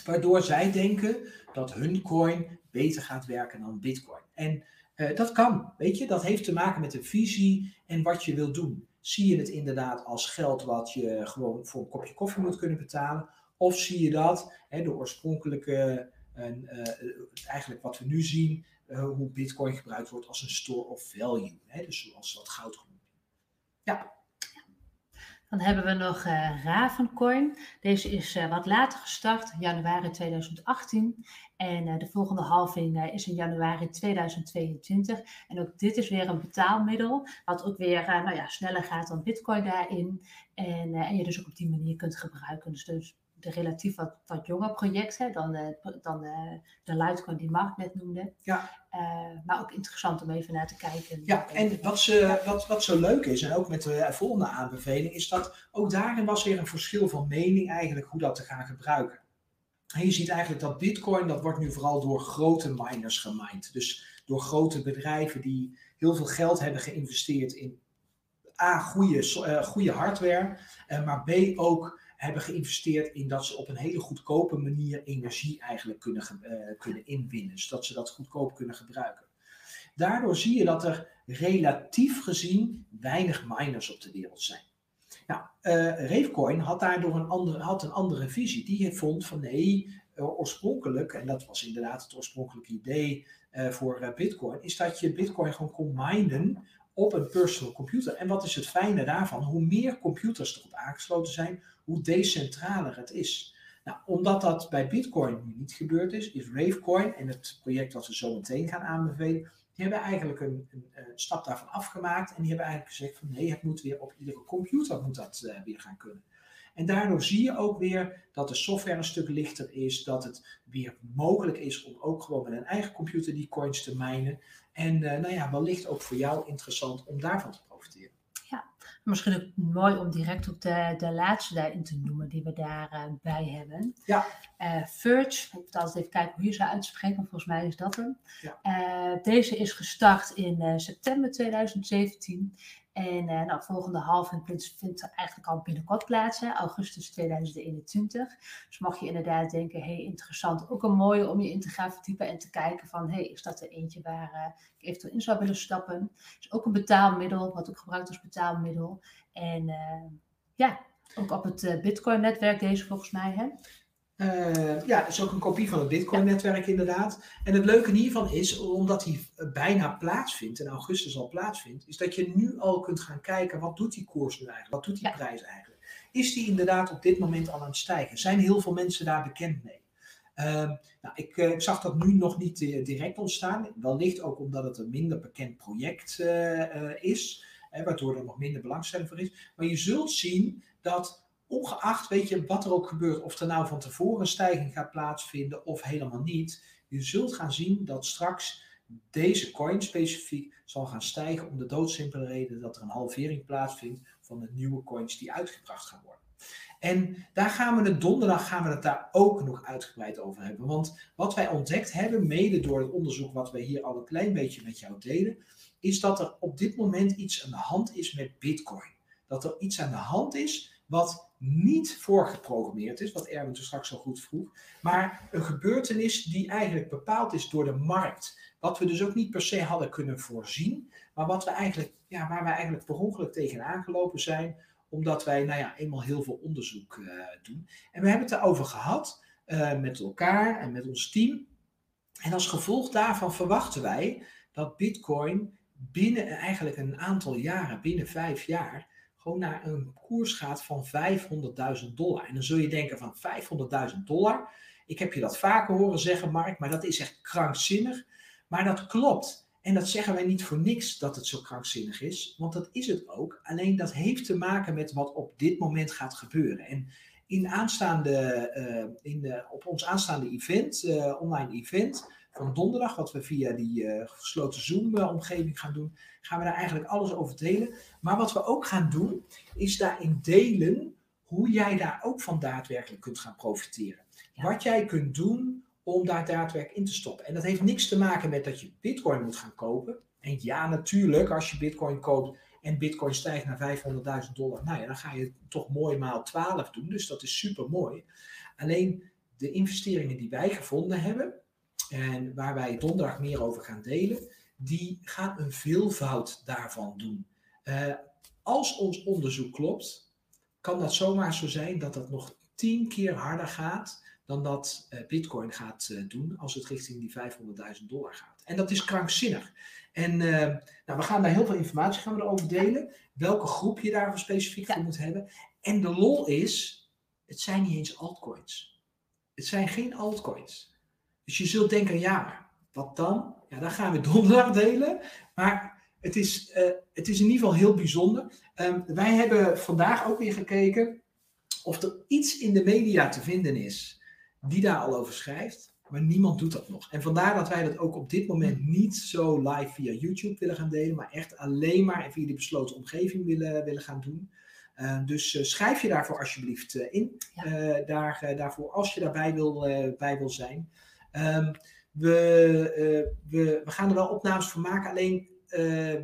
Waardoor zij denken dat hun coin beter gaat werken dan Bitcoin. En uh, dat kan, weet je, dat heeft te maken met de visie en wat je wilt doen. Zie je het inderdaad als geld wat je gewoon voor een kopje koffie moet kunnen betalen? Of zie je dat, hè, de oorspronkelijke, uh, eigenlijk wat we nu zien, hoe Bitcoin gebruikt wordt als een store of value, hè, dus zoals dat goud genoemd Ja. Dan hebben we nog uh, Ravencoin. Deze is uh, wat later gestart, januari 2018. En uh, de volgende halving is in januari 2022. En ook dit is weer een betaalmiddel, wat ook weer nou ja, sneller gaat dan Bitcoin daarin. En, en je dus ook op die manier kunt gebruiken. Dus, dus de relatief wat, wat jonger projecten dan, de, dan de, de Litecoin die Mark net noemde. Ja. Uh, maar ook interessant om even naar te kijken. Ja, en wat, ze, wat, wat zo leuk is, en ook met de volgende aanbeveling, is dat ook daarin was weer een verschil van mening eigenlijk hoe dat te gaan gebruiken. En je ziet eigenlijk dat Bitcoin, dat wordt nu vooral door grote miners gemined. Dus door grote bedrijven die heel veel geld hebben geïnvesteerd in A, goede, uh, goede hardware, uh, maar B, ook hebben geïnvesteerd in dat ze op een hele goedkope manier energie eigenlijk kunnen, uh, kunnen inwinnen. Zodat ze dat goedkoop kunnen gebruiken. Daardoor zie je dat er relatief gezien weinig miners op de wereld zijn. Nou, uh, Ravecoin had daardoor een andere, had een andere visie. Die vond van nee, uh, oorspronkelijk, en dat was inderdaad het oorspronkelijke idee voor Bitcoin, is dat je Bitcoin gewoon kon minen op een personal computer. En wat is het fijne daarvan? Hoe meer computers erop aangesloten zijn, hoe decentraler het is. Nou, omdat dat bij Bitcoin nu niet gebeurd is, is Ravecoin en het project dat we zo meteen gaan aanbevelen, die hebben eigenlijk een, een, stap daarvan afgemaakt en die hebben eigenlijk gezegd van nee, het moet weer op iedere computer moet dat uh, weer gaan kunnen. En daardoor zie je ook weer dat de software een stuk lichter is, dat het weer mogelijk is om ook gewoon met een eigen computer die coins te minen. En uh, nou ja, wellicht ook voor jou interessant om daarvan te profiteren. Misschien ook mooi om direct op de, de laatste daarin te noemen die we daarbij uh, hebben. Ja. Uh, Verge, ik moet altijd even kijken hoe je ze uitspreken, volgens mij is dat hem. Ja. Uh, deze is gestart in september 2017 en uh, nou, volgende halving vindt eigenlijk al binnenkort plaats, augustus 2021. Dus mag je inderdaad denken, hey, interessant, ook een mooie om je in te gaan verdiepen en te kijken van, hey, is dat er eentje waar uh, ik eventueel in zou willen stappen? is ook een betaalmiddel, wat ook gebruikt als betaalmiddel. En uh, ja, ook op het Bitcoin-netwerk deze volgens mij, hè? Uh, ja, is ook een kopie van het Bitcoin-netwerk inderdaad. En het leuke hiervan is, omdat hij bijna plaatsvindt, in augustus al plaatsvindt, is dat je nu al kunt gaan kijken, wat doet die koers nu eigenlijk? Wat doet die prijs eigenlijk? Is die inderdaad op dit moment al aan het stijgen? Zijn heel veel mensen daar bekend mee? Uh, nou, ik, uh, ik, zag dat nu nog niet direct ontstaan. Wellicht ook omdat het een minder bekend project is, waardoor er nog minder belangstelling voor is. Maar je zult zien dat ongeacht weet je, wat er ook gebeurt, of er nou van tevoren een stijging gaat plaatsvinden of helemaal niet, je zult gaan zien dat straks deze coin specifiek zal gaan stijgen om de doodsimpele reden dat er een halvering plaatsvindt van de nieuwe coins die uitgebracht gaan worden. En daar gaan we het donderdag gaan we het daar ook nog uitgebreid over hebben. Want wat wij ontdekt hebben, mede door het onderzoek wat we hier al een klein beetje met jou delen, is dat er op dit moment iets aan de hand is met Bitcoin. Dat er iets aan de hand is wat niet voorgeprogrammeerd is, wat Erwin toen straks al goed vroeg, maar een gebeurtenis die eigenlijk bepaald is door de markt. Wat we dus ook niet per se hadden kunnen voorzien, maar wat we eigenlijk, ja, waar we eigenlijk per ongeluk tegenaan gelopen zijn, omdat wij nou ja, eenmaal heel veel onderzoek uh, doen. En we hebben het erover gehad uh, met elkaar en met ons team. En als gevolg daarvan verwachten wij dat Bitcoin binnen eigenlijk een aantal jaren, binnen vijf jaar, gewoon naar een koers gaat van 500.000 dollar. En dan zul je denken van 500.000 dollar. Ik heb je dat vaker horen zeggen, Mark, maar dat is echt krankzinnig. Maar dat klopt. En dat zeggen wij niet voor niks dat het zo krankzinnig is, want dat is het ook. Alleen dat heeft te maken met wat op dit moment gaat gebeuren. En in aanstaande, uh, in de, op ons aanstaande event, uh, online event, van donderdag, wat we via die uh, gesloten Zoom-omgeving gaan doen, gaan we daar eigenlijk alles over delen. Maar wat we ook gaan doen, is daarin delen hoe jij daar ook van daadwerkelijk kunt gaan profiteren. Wat jij kunt doen om daar daadwerkelijk in te stoppen. En dat heeft niks te maken met dat je Bitcoin moet gaan kopen. En ja, natuurlijk, als je Bitcoin koopt en Bitcoin stijgt naar 500.000 dollar, nou ja, dan ga je toch mooi maal 12 doen. Dus dat is super mooi. Alleen de investeringen die wij gevonden hebben, en waar wij donderdag meer over gaan delen, die gaan een veelvoud daarvan doen. Uh, als ons onderzoek klopt, kan dat zomaar zo zijn dat het nog tien keer harder gaat dan dat uh, Bitcoin gaat uh, doen als het richting die 500.000 dollar gaat. En dat is krankzinnig. En nou, we gaan daar heel veel informatie gaan we erover delen. Welke groep je daarvoor specifiek voor moet hebben. En de lol is, het zijn niet eens altcoins. Het zijn geen altcoins. Dus je zult denken, ja, wat dan? Ja, dat gaan we [LAUGHS] donderdag delen. Maar het is, uh, het is in ieder geval heel bijzonder. Um, wij hebben vandaag ook weer gekeken of er iets in de media te vinden is die daar al over schrijft. Maar niemand doet dat nog. En vandaar dat wij dat ook op dit moment niet zo live via YouTube willen gaan delen. Maar echt alleen maar via die besloten omgeving willen, willen gaan doen. Uh, dus uh, schrijf je daarvoor alsjeblieft in. Ja. daar, daarvoor als je daarbij wil, bij wil zijn. We, uh, we, we, gaan er wel opnames van maken, alleen uh,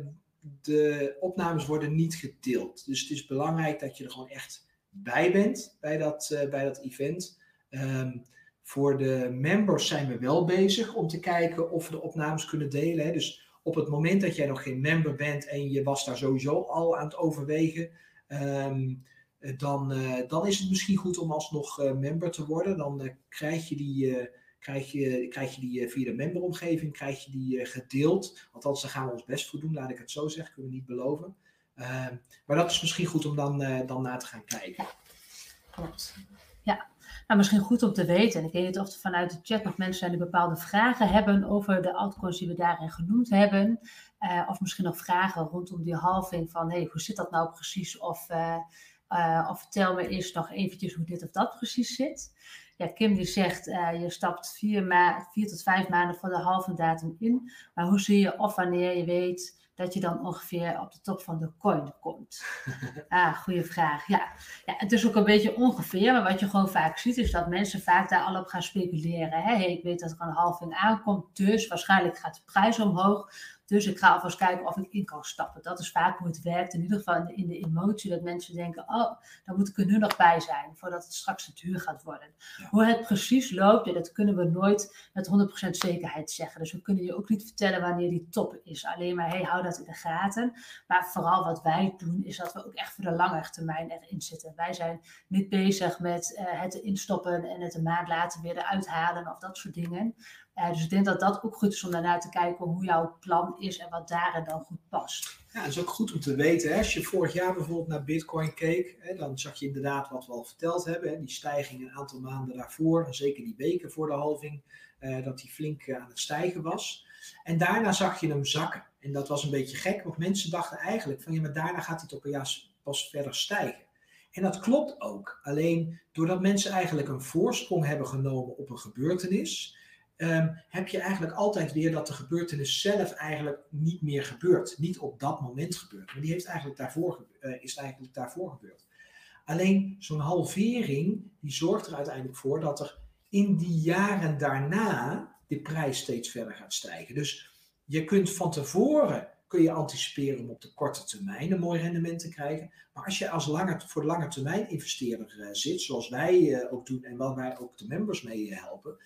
de opnames worden niet gedeeld. Dus het is belangrijk dat je er gewoon echt bij bent bij dat, uh, bij dat event. Um, voor de members zijn we wel bezig om te kijken of we de opnames kunnen delen. Hè. Dus op het moment dat jij nog geen member bent en je was daar sowieso al aan het overwegen, um, dan, dan is het misschien goed om alsnog member te worden. Dan krijg je die krijg je, krijg je die eh, via de memberomgeving krijg je die eh, gedeeld. Althans, daar gaan we ons best voor doen, laat ik het zo zeggen, kunnen we niet beloven. Uh, maar dat is misschien goed om dan, uh, dan na te gaan kijken. Klopt. Ja, nou, misschien goed om te weten. En ik weet niet of er vanuit de chat nog mensen zijn die bepaalde vragen hebben over de altcoins die we daarin genoemd hebben. Of misschien nog vragen rondom die halving van hey, hoe zit dat nou precies? Of, of vertel me eerst nog eventjes hoe dit of dat precies zit ja, Kim die zegt, uh, je stapt vier, ma vier tot vijf maanden voor de halve datum in. Maar hoe zie je of wanneer je weet dat je dan ongeveer op de top van de coin komt? [LAUGHS] ah, goede vraag. Ja. ja, het is ook een beetje ongeveer, maar wat je gewoon vaak ziet is dat mensen vaak daar al op gaan speculeren. Hè? Hey, ik weet dat er een halving aankomt, dus waarschijnlijk gaat de prijs omhoog. Dus ik ga alvast kijken of ik in kan stappen. Dat is vaak hoe het werkt. In ieder geval in de, in de emotie dat mensen denken: oh, dan moet ik er nu nog bij zijn voordat het straks te duur gaat worden. Hoe het precies loopt, ja, dat kunnen we nooit met 100% zekerheid zeggen. Dus we kunnen je ook niet vertellen wanneer die top is. Alleen maar, hey, hou dat in de gaten. Maar vooral wat wij doen, is dat we ook echt voor de lange termijn erin zitten. Wij zijn niet bezig met uh, het instoppen en het een maand later weer eruit halen of dat soort dingen. Uh, dus ik denk dat dat ook goed is om daarna te kijken hoe jouw plan is en wat daarin dan goed past. Ja, het is ook goed om te weten. Hè? Als je vorig jaar bijvoorbeeld naar Bitcoin keek, hè, dan zag je inderdaad wat we al verteld hebben. Hè? Die stijging een aantal maanden daarvoor, en zeker die weken voor de halving, uh, dat die flink uh, aan het stijgen was. En daarna zag je hem zakken. En dat was een beetje gek, want mensen dachten eigenlijk van ja, maar daarna gaat hij toch pas, pas verder stijgen. En dat klopt ook. Alleen doordat mensen eigenlijk een voorsprong hebben genomen op een gebeurtenis, um, heb je eigenlijk altijd weer dat de gebeurtenis zelf eigenlijk niet meer gebeurt. Niet op dat moment gebeurt. Maar die heeft eigenlijk daarvoor, uh, is eigenlijk daarvoor gebeurd. Alleen zo'n halvering, die zorgt er uiteindelijk voor dat er in die jaren daarna de prijs steeds verder gaat stijgen. Dus je kunt van tevoren kun je anticiperen om op de korte termijn een mooi rendement te krijgen. Maar als je als lange, voor de lange termijn investeerder zit, zoals wij ook doen en waar wij ook de members mee helpen,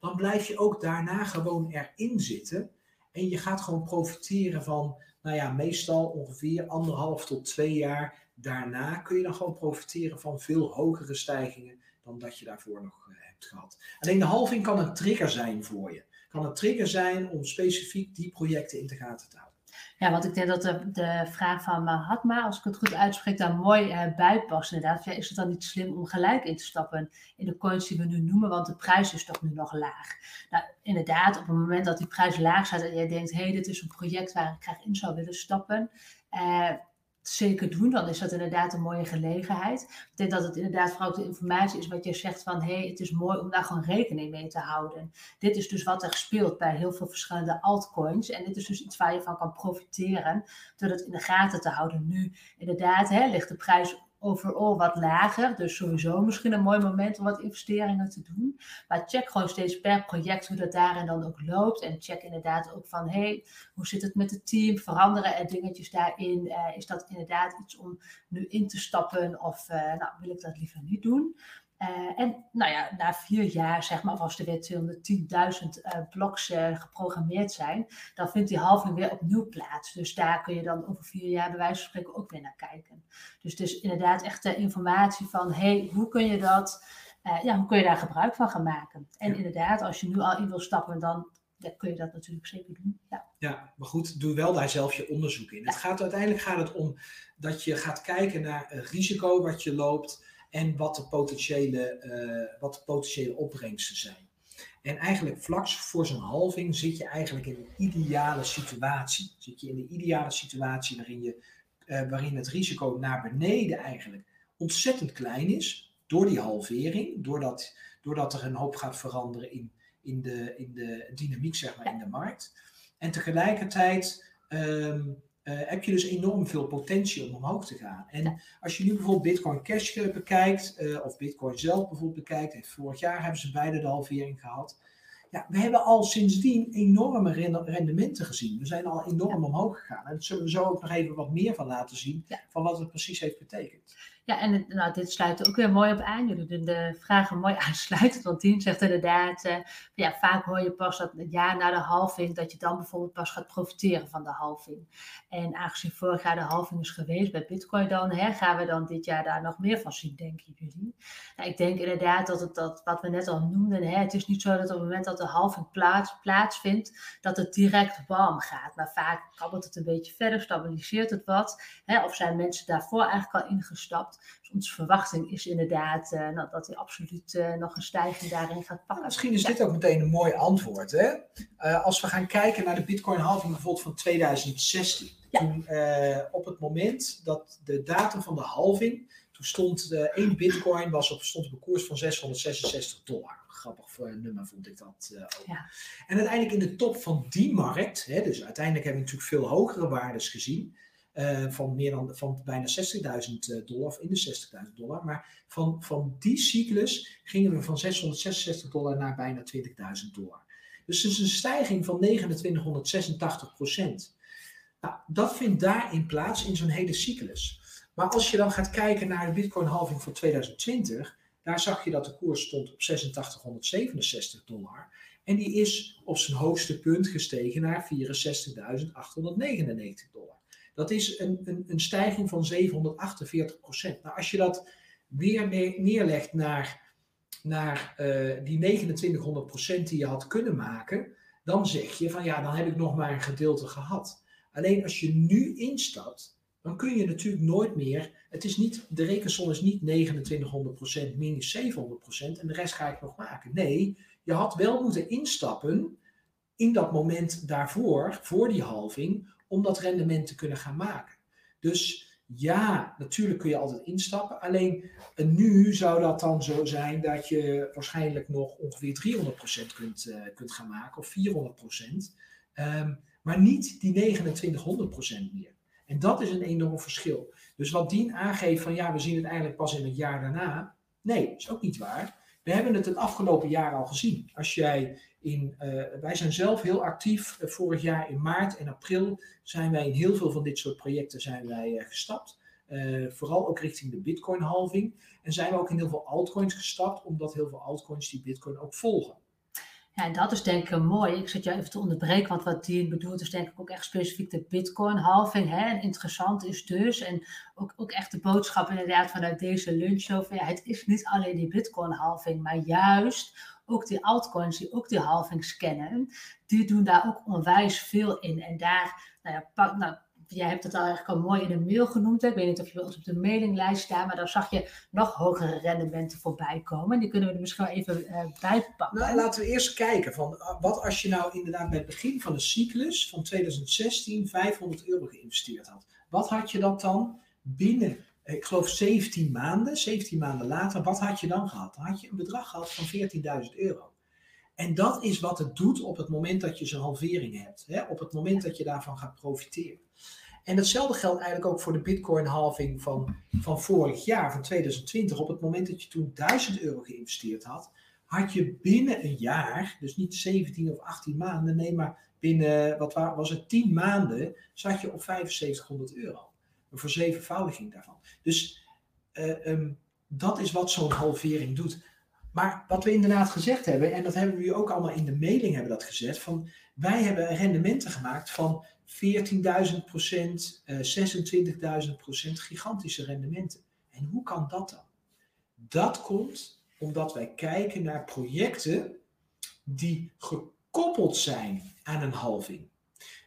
dan blijf je ook daarna gewoon erin zitten. En je gaat gewoon profiteren van, nou ja, meestal ongeveer anderhalf tot twee jaar daarna kun je dan gewoon profiteren van veel hogere stijgingen dan dat je daarvoor nog uh, hebt gehad. Alleen de halving kan een trigger zijn voor je. Kan een trigger zijn om specifiek die projecten in de gaten te houden. Ja, want ik denk dat de, de vraag van Mahatma, als ik het goed uitspreek, daar mooi uh, bij past. Inderdaad, is het dan niet slim om gelijk in te stappen in de coins die we nu noemen, want de prijs is toch nu nog laag. Nou, inderdaad, op het moment dat die prijs laag staat en jij denkt, hé, hey, dit is een project waar ik graag in zou willen stappen, uh, zeker doen, dan is dat inderdaad een mooie gelegenheid. Ik denk dat het inderdaad vooral de informatie is wat je zegt van hé, hey, het is mooi om daar gewoon rekening mee te houden. Dit is dus wat er speelt bij heel veel verschillende altcoins en dit is dus iets waar je van kan profiteren door het in de gaten te houden. Nu inderdaad hè, ligt de prijs overal wat lager. Dus sowieso misschien een mooi moment om wat investeringen te doen. Maar check gewoon steeds per project hoe dat daarin dan ook loopt. En check inderdaad ook van, hey, hoe zit het met het team? Veranderen er dingetjes daarin? Uh, is dat inderdaad iets om nu in te stappen? Of uh, nou, wil ik dat liever niet doen? Uh, en nou ja, na vier jaar, zeg maar, of als er weer 210.000 uh, bloks uh, geprogrammeerd zijn, dan vindt die halving weer opnieuw plaats. Dus daar kun je dan over vier jaar bij wijze van spreken ook weer naar kijken. Dus het is inderdaad echt de informatie van, hey, hoe kun je dat, ja, hoe kun je daar gebruik van gaan maken? En ja. inderdaad, als je nu al in wil stappen, dan ja, kun je dat natuurlijk zeker doen. Ja. ja, maar goed, doe wel daar zelf je onderzoek in. Ja. Het gaat, uiteindelijk gaat het om dat je gaat kijken naar het risico wat je loopt en wat de potentiële, uh, wat de potentiële opbrengsten zijn. En eigenlijk vlak voor zo'n halving zit je eigenlijk in een ideale situatie. Zit je in de ideale situatie waarin, je, uh, waarin het risico naar beneden eigenlijk ontzettend klein is. Door die halvering, doordat, doordat er een hoop gaat veranderen in, in, de, in de dynamiek zeg maar, in de markt. En tegelijkertijd um, uh, heb je dus enorm veel potentie om omhoog te gaan. En ja. als je nu bijvoorbeeld Bitcoin Cash bekijkt, uh, of Bitcoin zelf bijvoorbeeld bekijkt, heeft vorig jaar hebben ze beide de halvering gehad. Ja, we hebben al sindsdien enorme rendementen gezien. We zijn al enorm ja. omhoog gegaan. En daar zullen we zo ook nog even wat meer van laten zien, ja. van wat het precies heeft betekend. Ja, en nou, dit sluit er ook weer mooi op aan. Jullie doen de vragen mooi [LAUGHS] aansluitend. Want Tien zegt inderdaad, uh, ja, vaak hoor je pas dat het jaar na de halving, dat je dan bijvoorbeeld pas gaat profiteren van de halving. En aangezien vorig jaar de halving is geweest bij Bitcoin dan, hè, gaan we dan dit jaar daar nog meer van zien, denken jullie? Nou, ik denk inderdaad dat het, dat, wat we net al noemden, hè, het is niet zo dat op het moment dat de halving plaats, plaatsvindt, dat het direct warm gaat. Maar vaak kabbelt het een beetje verder, stabiliseert het wat. Hè, of zijn mensen daarvoor eigenlijk al ingestapt. Dus onze verwachting is inderdaad uh, nou, dat hij absoluut uh, nog een stijging daarin gaat pakken. Misschien is dit ook meteen een mooi antwoord. Hè? Uh, als we gaan kijken naar de Bitcoin halving bijvoorbeeld van 2016. Ja. Toen, op het moment dat de datum van de halving, toen stond één Bitcoin was op, stond op een koers van 666 dollar grappig voor een nummer vond ik dat uh, ook. Ja. En uiteindelijk in de top van die markt, hè, dus uiteindelijk hebben we natuurlijk veel hogere waardes gezien, uh, van, meer dan, van bijna 60.000 eh, dollar, of in de 60.000 dollar. Maar van, van die cyclus gingen we van 666 dollar naar bijna 20.000 dollar. Dus het is een stijging van 2986 procent. Nou, dat vindt daarin plaats in zo'n hele cyclus. Maar als je dan gaat kijken naar de Bitcoin halving voor 2020, daar zag je dat de koers stond op 8667 dollar. En die is op zijn hoogste punt gestegen naar 64.899 dollar. Dat is een, een, een stijging van 748 procent. Nou, als je dat weer neerlegt naar, naar uh, die 2900 procent die je had kunnen maken, dan zeg je van ja, dan heb ik nog maar een gedeelte gehad. Alleen als je nu instapt, dan kun je natuurlijk nooit meer. Het is niet, de rekensom is niet 2900% minus 700% en de rest ga ik nog maken. Nee, je had wel moeten instappen in dat moment daarvoor, voor die halving, om dat rendement te kunnen gaan maken. Dus ja, natuurlijk kun je altijd instappen. Alleen nu zou dat dan zo zijn dat je waarschijnlijk nog ongeveer 300% kunt, uh, kunt gaan maken of 400%. Um, ehm, maar niet die 2900% meer. En dat is een enorm verschil. Dus wat Dien aangeeft van ja, we zien het eigenlijk pas in het jaar daarna. Nee, is ook niet waar. We hebben het het afgelopen jaar al gezien. Als jij in, uh, wij zijn zelf heel actief. Uh, vorig jaar in maart en april zijn wij in heel veel van dit soort projecten zijn wij, uh, gestapt. vooral ook richting de bitcoin halving. En zijn we ook in heel veel altcoins gestapt, omdat heel veel altcoins die bitcoin ook volgen. Ja, en dat is denk ik mooi. Ik zit jou even te onderbreken, want wat die bedoelt is denk ik ook echt specifiek de bitcoin halving. Hè? Interessant is dus, en ook, ook echt de boodschap inderdaad vanuit deze lunchshow, van, ja, het is niet alleen die bitcoin halving, maar juist ook die altcoins die ook die halving scannen, die doen daar ook onwijs veel in. En daar, nou ja, pak, nou, jij hebt het al eigenlijk al mooi in een mail genoemd. Hè? Ik weet niet of je bij ons op de mailinglijst staat, maar daar zag je nog hogere rendementen voorbij komen. Die kunnen we er misschien wel even uh, bij pakken. Nou, laten we eerst kijken van ah, wat als je nou inderdaad bij het begin van de cyclus van 2016 500 euro geïnvesteerd had. Wat had je dat dan binnen, ik geloof 17 maanden, 17 maanden later, wat had je dan gehad? Dan had je een bedrag gehad van 14.000 euro. En dat is wat het doet op het moment dat je zo'n halvering hebt. Hè? Op het moment dat je daarvan gaat profiteren. En hetzelfde geldt eigenlijk ook voor de bitcoin halving van, van vorig jaar, van 2020. Op het moment dat je toen 1000 euro geïnvesteerd had, had je binnen een jaar, dus niet 17 of 18 maanden, nee, maar binnen, wat was het, 10 maanden, zat je op 7500 euro. Een verzevenvoudiging daarvan. Dus uh, um, dat is wat zo'n halvering doet. Maar wat we inderdaad gezegd hebben, en dat hebben we ook allemaal in de mailing hebben dat gezet, van wij hebben rendementen gemaakt van 14.000 procent, uh, 26.000 procent, gigantische rendementen. En hoe kan dat dan? Dat komt omdat wij kijken naar projecten die gekoppeld zijn aan een halving.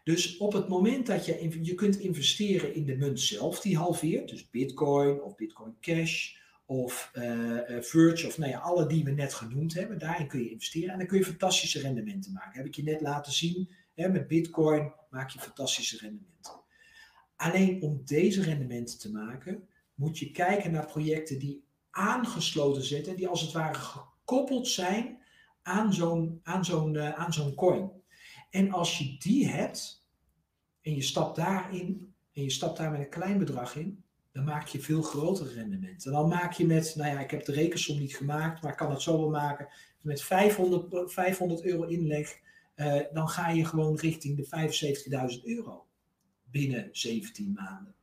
Dus op het moment dat je, je kunt investeren in de munt zelf die halveert, dus Bitcoin of Bitcoin Cash of uh, of nou ja, alle die we net genoemd hebben, daarin kun je investeren en dan kun je fantastische rendementen maken. Heb ik je net laten zien, met Bitcoin maak je fantastische rendementen. Alleen om deze rendementen te maken, moet je kijken naar projecten die aangesloten zitten, die als het ware gekoppeld zijn aan zo'n aan zo'n uh, aan zo'n coin. En als je die hebt en je stapt daarin en je stapt daar met een klein bedrag in, dan maak je veel grotere rendementen. Dan maak je met, nou ja, ik heb de rekensom niet gemaakt, maar ik kan het zo wel maken. Met 500, 500 euro inleg, uh, dan ga je gewoon richting de 75.000 euro binnen 17 maanden.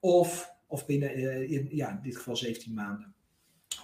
Of, of binnen, uh, in, ja, in dit geval 17 maanden.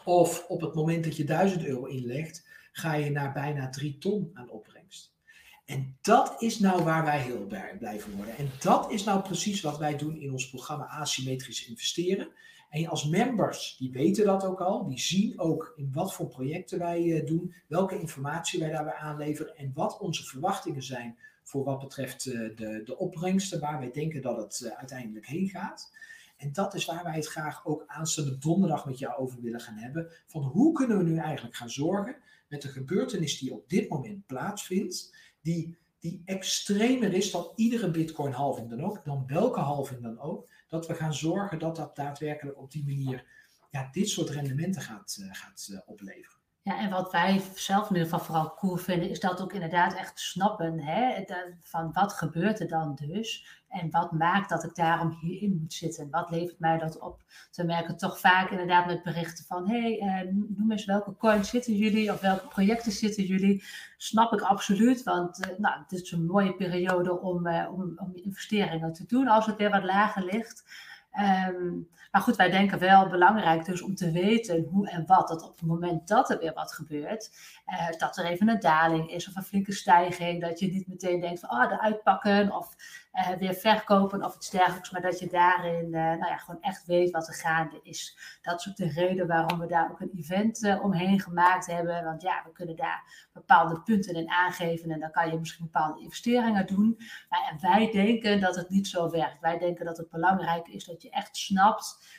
Of op het moment dat je 1000 euro inlegt, ga je naar bijna 3 ton aan opbrengst. En dat is nou waar wij heel blij blijven worden. En dat is nou precies wat wij doen in ons programma Asymmetrisch Investeren. En als members, die weten dat ook al, die zien ook in wat voor projecten wij uh, doen, welke informatie wij daarbij aanleveren en wat onze verwachtingen zijn voor wat betreft uh, de, de opbrengsten, waar wij denken dat het uh, uiteindelijk heen gaat. En dat is waar wij het graag ook aanstaande donderdag met jou over willen gaan hebben. Van hoe kunnen we nu eigenlijk gaan zorgen met de gebeurtenis die op dit moment plaatsvindt, die, die extremer is dan iedere bitcoin halving dan ook, dan welke halving dan ook, dat we gaan zorgen dat dat daadwerkelijk op die manier ja, dit soort rendementen gaat, uh, gaat uh, opleveren. En wat wij zelf in ieder vooral cool vinden, is dat ook inderdaad echt snappen hè, van wat gebeurt er dan dus en wat maakt dat ik daarom hierin moet zitten. Wat levert mij dat op? We merken toch vaak inderdaad met berichten van, hé, hey, eh, noem eens welke coins zitten jullie of welke projecten zitten jullie. Snap ik absoluut, want eh, nou, het is een mooie periode om, eh, om, om investeringen te doen als het weer wat lager ligt. Um, maar goed, wij denken wel belangrijk dus om te weten hoe en wat. Dat op het moment dat er weer wat gebeurt, uh, dat er even een daling is of een flinke stijging. Dat je niet meteen denkt van, oh, de uitpakken of uh, weer verkopen of iets dergelijks. Maar dat je daarin uh, nou ja, gewoon echt weet wat er gaande is. Dat is ook de reden waarom we daar ook een event omheen gemaakt hebben. Want ja, we kunnen daar bepaalde punten in aangeven. En dan kan je misschien bepaalde investeringen doen. Maar, wij denken dat het niet zo werkt. Wij denken dat het belangrijk is dat je echt snapt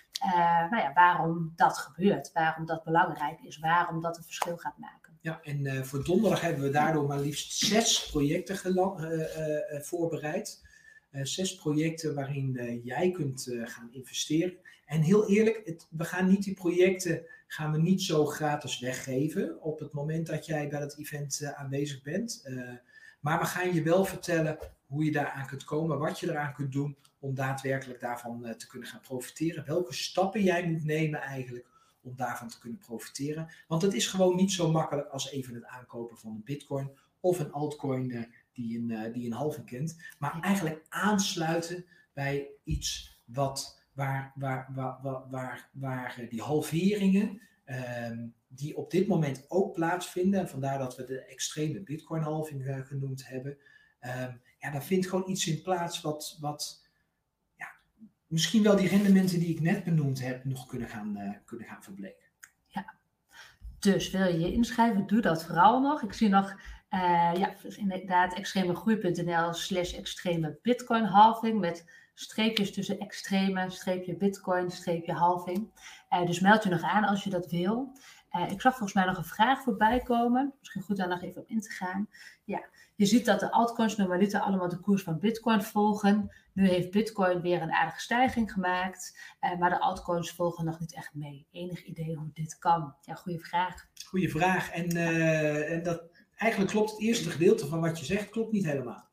nou ja, waarom dat gebeurt, waarom dat belangrijk is, waarom dat een verschil gaat maken. Ja, en voor donderdag hebben we daardoor maar liefst zes projecten voorbereid. Zes projecten waarin jij kunt gaan investeren. En heel eerlijk, we gaan niet die projecten gaan we niet zo gratis weggeven op het moment dat jij bij het event aanwezig bent. maar we gaan je wel vertellen hoe je daaraan kunt komen, wat je eraan kunt doen om daadwerkelijk daarvan te kunnen gaan profiteren. Welke stappen jij moet nemen eigenlijk om daarvan te kunnen profiteren. Want het is gewoon niet zo makkelijk als even het aankopen van een bitcoin of een altcoin die, een, die een halving kent. Maar eigenlijk aansluiten bij iets wat, waar, waar, waar, waar, waar, waar die halveringen Ehm, die op dit moment ook plaatsvinden. En vandaar dat we de extreme Bitcoin-halving uh, genoemd hebben. Um, ja, daar vindt gewoon iets in plaats wat, wat ja, misschien wel die rendementen die ik net benoemd heb nog kunnen gaan, uh, kunnen gaan verbleken. Ja, dus wil je je inschrijven, doe dat vooral nog. Ik zie nog uh, ja, inderdaad extremegroei.nl slash extreme bitcoin halving met streepjes tussen extreme, streepje bitcoin, streepje halving. Uh, dus meld je nog aan als je dat wil. Uh, ik zag volgens mij nog een vraag voorbij komen. Misschien goed daar nog even op in te gaan. Ja, je ziet dat de altcoins normaliter allemaal de koers van bitcoin volgen. Nu heeft bitcoin weer een aardige stijging gemaakt. Maar de altcoins volgen nog niet echt mee. Enig idee hoe dit kan? Ja, goede vraag. Goeie vraag. En, en dat, eigenlijk klopt het eerste gedeelte van wat je zegt, klopt niet helemaal.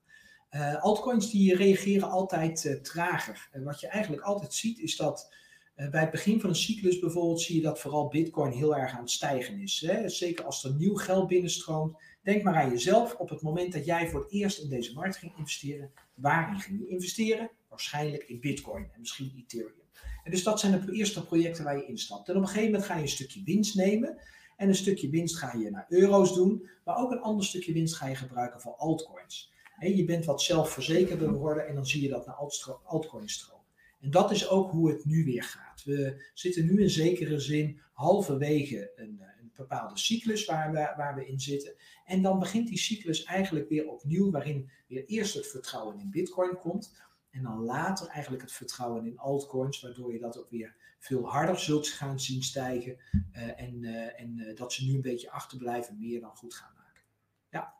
Uh, altcoins die reageren altijd uh, trager. En wat je eigenlijk altijd ziet is dat uh, bij het begin van een cyclus bijvoorbeeld zie je dat vooral bitcoin heel erg aan het stijgen is. Hè? Zeker als er nieuw geld binnenstroomt. Denk maar aan jezelf op het moment dat jij voor het eerst in deze markt ging investeren. Waarin ging je investeren? Waarschijnlijk in bitcoin en misschien Ethereum. En dus dat zijn de eerste projecten waar je instapt. En op een gegeven moment ga je een stukje winst nemen. En een stukje winst ga je naar euro's doen. Maar ook een ander stukje winst ga je gebruiken voor altcoins. je bent wat zelfverzekerder geworden en dan zie je dat naar altcoins stromen. En dat is ook hoe het nu weer gaat. We zitten nu in zekere zin halverwege een, eh, een bepaalde cyclus waar we, waar we in zitten. En dan begint die cyclus eigenlijk weer opnieuw, waarin weer eerst het vertrouwen in Bitcoin komt. En dan later eigenlijk het vertrouwen in altcoins, waardoor je dat ook weer veel harder zult gaan zien stijgen. Uh, en uh, en uh, dat ze nu een beetje achterblijven, meer dan goed gaan maken. Ja,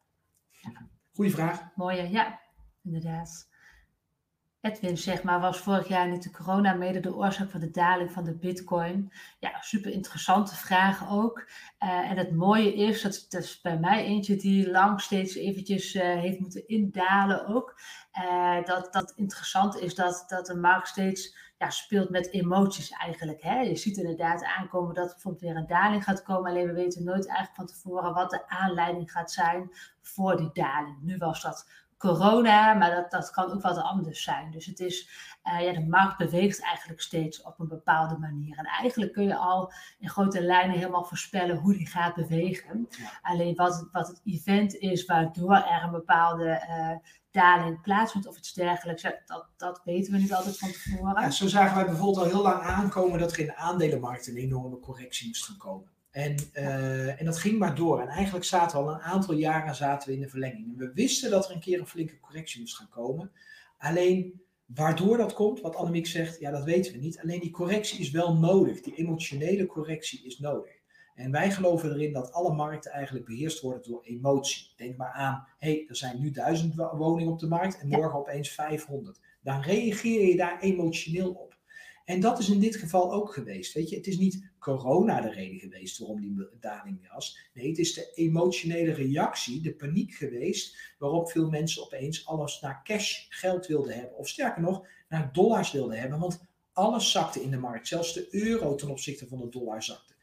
goede vraag. Mooie, ja, inderdaad. Edwin zeg maar, was vorig jaar niet de corona mede de oorzaak van de daling van de bitcoin? Ja, super interessante vraag ook. Uh, en het mooie is, dat, dat is bij mij eentje die lang steeds eventjes uh, heeft moeten indalen ook. Uh, dat, dat interessant is dat, dat de markt steeds ja, speelt met emoties eigenlijk. Hè? Je ziet inderdaad aankomen dat er bijvoorbeeld weer een daling gaat komen. Alleen we weten nooit eigenlijk van tevoren wat de aanleiding gaat zijn voor die daling. Nu was dat corona, maar dat, dat kan ook wat anders zijn. Dus het is, uh, ja, de markt beweegt eigenlijk steeds op een bepaalde manier. En eigenlijk kun je al in grote lijnen helemaal voorspellen hoe die gaat bewegen. Ja. Alleen wat, wat het event is waardoor er een bepaalde uh, daling plaatsvindt of iets dergelijks, dat, dat weten we niet altijd van tevoren. Ja, zo zagen wij bijvoorbeeld al heel lang aankomen dat er in de aandelenmarkt een enorme correctie moest gaan komen. En, uh, en dat ging maar door. En eigenlijk zaten we al een aantal jaren zaten we in de verlenging. En we wisten dat er een keer een flinke correctie moest gaan komen. Alleen waardoor dat komt, wat Annemiek zegt, ja, dat weten we niet. Alleen die correctie is wel nodig. Die emotionele correctie is nodig. En wij geloven erin dat alle markten eigenlijk beheerst worden door emotie. Denk maar aan, hé, hey, er zijn nu duizend woningen op de markt en morgen opeens 500. Dan reageer je daar emotioneel op. En dat is in dit geval ook geweest. Weet je, het is niet corona de reden geweest waarom die daling was. Nee, het is de emotionele reactie, de paniek geweest, waarop veel mensen opeens alles naar cash geld wilden hebben. Of sterker nog, naar dollars wilden hebben. Want alles zakte in de markt. Zelfs de euro ten opzichte van de dollar zakte.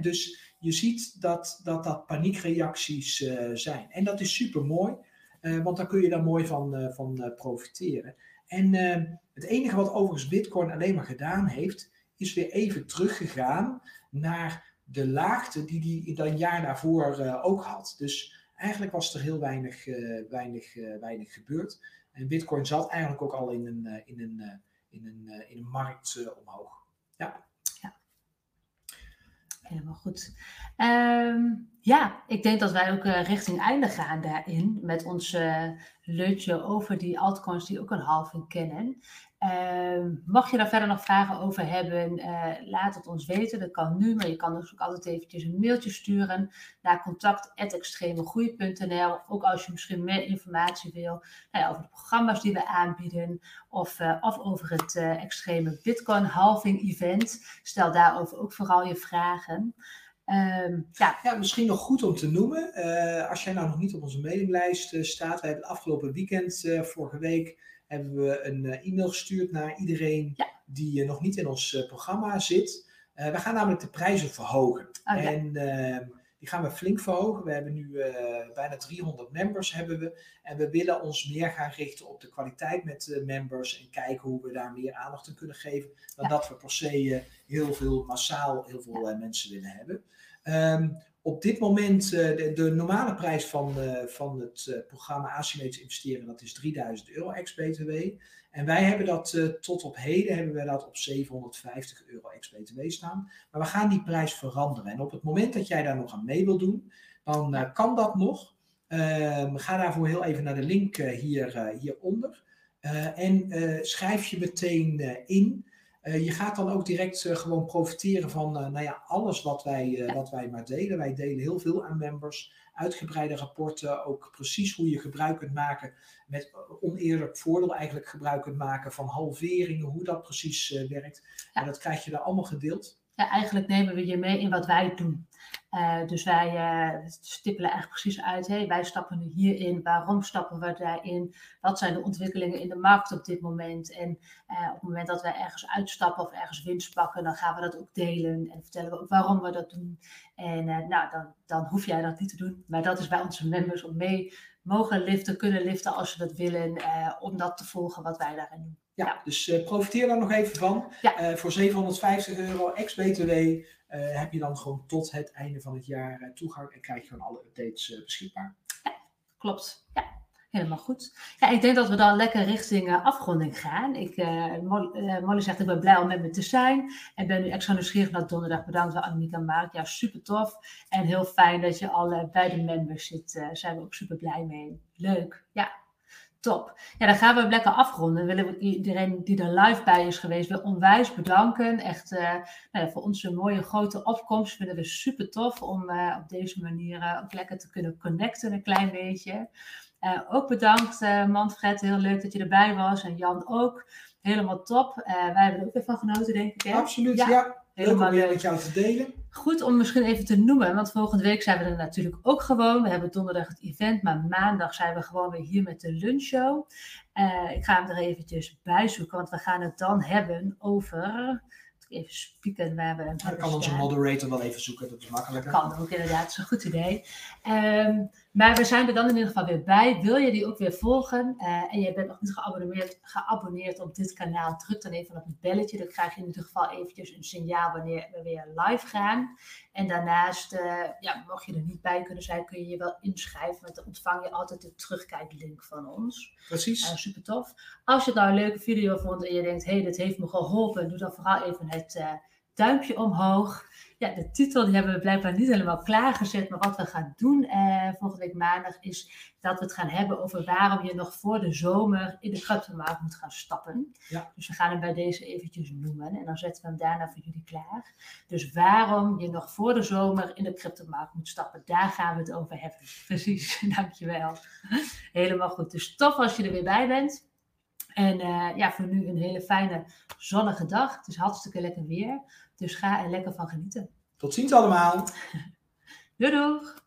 dus je ziet dat dat, dat paniekreacties uh, zijn. En dat is super mooi, uh, want daar kun je daar mooi van, uh, van profiteren. En uh, het enige wat overigens Bitcoin alleen maar gedaan heeft, is weer even teruggegaan naar de laagte die dan een jaar daarvoor uh, ook had. Dus eigenlijk was er heel weinig, uh, weinig, weinig gebeurd. En Bitcoin zat eigenlijk ook al in een, in een, in een, in een markt omhoog. Ja. Helemaal goed. Um, ja, ik denk dat wij ook richting einde gaan daarin met uh, lunchje over die altcoins die ook een halving kennen. Uh, mag je daar verder nog vragen over hebben, uh, laat het ons weten. Dat kan nu, maar je kan dus ook altijd eventjes een mailtje sturen naar contact.extremegroei.nl. Ook als je misschien meer informatie wil nou ja, over de programma's die we aanbieden of, uh, of over het extreme Bitcoin halving event. Stel daarover ook vooral je vragen. Um, ja. ja, misschien nog goed om te noemen. Uh, als jij nou nog niet op onze mailinglijst uh, staat. We hebben het afgelopen weekend, uh, vorige week, hebben we een e-mail gestuurd naar iedereen ja. die nog niet in ons programma zit. We gaan namelijk de prijzen verhogen. Oh, ja. En ehm, die gaan we flink verhogen. We hebben nu eh, bijna 300 members hebben we. En we willen ons meer gaan richten op de kwaliteit met de members. En kijken hoe we daar meer aandacht aan kunnen geven. Dan dat we per se eh, heel veel massaal heel veel eh, mensen willen hebben. Ehm, op dit moment, eh, de, de normale prijs van, eh, van het eh, programma Asymmetrisch investeren, dat is 3000 euro ex-BTW. En wij hebben dat tot op heden hebben we dat op 750 euro ex-BTW staan. Maar we gaan die prijs veranderen. En op het moment dat jij daar nog aan mee wil doen, dan kan dat nog. Ehm, ga daarvoor heel even naar de link hier, hieronder. Eh, en schrijf je meteen in. Eh, je gaat dan ook direct eh, gewoon profiteren van eh, nou ja, alles wat wij, wat wij maar delen. Wij delen heel veel aan members. Uitgebreide rapporten, ook precies hoe je gebruik kunt maken met oneerlijk voordeel eigenlijk gebruik kunt maken van halveringen, hoe dat precies werkt. Ja. En dat krijg je daar allemaal gedeeld. Ja, eigenlijk nemen we je mee in wat wij doen. Eh, dus wij eh, stippelen echt precies uit, hey, wij stappen nu hierin, waarom stappen we daarin, wat zijn de ontwikkelingen in de markt op dit moment. En eh, op het moment dat wij ergens uitstappen of ergens winst pakken, dan gaan we dat ook delen en vertellen we ook waarom we dat doen. En nou, dan, dan hoef jij dat niet te doen, maar dat is bij onze members om mee mogen liften, kunnen liften als ze dat willen, om dat te volgen wat wij daarin doen. Ja, dus eh, profiteer daar nog even van. Ja. Eh, voor 750 euro ex-BTW eh, heb je dan gewoon tot het einde van het jaar toegang en krijg je gewoon alle updates beschikbaar. Klopt, ja. Helemaal goed. Ja, ik denk dat we dan lekker richting afronding gaan. Ik, Molly, Molly zegt, ik ben blij om met me te zijn. En ben nu extra nieuwsgierig naar donderdag. Bedankt voor Annemiek en Mark. Ja, super tof. En heel fijn dat je al eh, bij de members zit. Daar zijn we ook super blij mee. Leuk, ja. Top. Ja, dan gaan we hem lekker afronden. Willen we iedereen die er live bij is geweest weer onwijs bedanken. Echt eh, nou ja, voor onze mooie grote opkomst vinden we super tof om eh, op deze manier eh, ook lekker te kunnen connecten een klein beetje. Ook bedankt Manfred, heel leuk dat je erbij was. En Jan ook. Helemaal top. Wij hebben er ook weer van genoten, denk ik. Hè? Absoluut, Ja, ja. Leuk Helemaal om leuk. met jou te delen. Goed om misschien even te noemen, want volgende week zijn we er natuurlijk ook gewoon. We hebben donderdag het event, maar maandag zijn we gewoon weer hier met de lunchshow. Eh, ik ga hem er eventjes bij zoeken, want we gaan het dan hebben over... Even spieken waar we dan kan onze moderator wel even zoeken, dat is makkelijker. Kan ook inderdaad, dat is een goed idee. Ehm, maar we zijn er dan in ieder geval weer bij. Wil je die ook weer volgen eh, en je bent nog niet geabonneerd, geabonneerd op dit kanaal, druk dan even op het belletje. Dan krijg je in ieder geval eventjes een signaal wanneer we weer live gaan. En daarnaast, eh, ja, mocht je er niet bij kunnen zijn, kun je je wel inschrijven. Want dan ontvang je altijd de terugkijklink van ons. Precies. Uh, super tof. Als je het nou een leuke video vond en je denkt, hé, hey, dit heeft me geholpen, doe dan vooral even het eh, duimpje omhoog. Ja, de titel die hebben we blijkbaar niet helemaal klaargezet, maar wat we gaan doen eh, volgende week maandag is dat we het gaan hebben over waarom je nog voor de zomer in de cryptomarkt moet gaan stappen. Ja. Dus we gaan hem bij deze eventjes noemen en dan zetten we hem daarna voor jullie klaar. Dus waarom je nog voor de zomer in de cryptomarkt moet stappen, daar gaan we het over hebben. Precies, [LAUGHS] dankjewel. Helemaal goed. Dus tof als je er weer bij bent. En eh, ja, voor nu een hele fijne zonnige dag. Het is hartstikke lekker weer. Dus ga er lekker van genieten. Tot ziens allemaal. [LAUGHS] Doei doeg!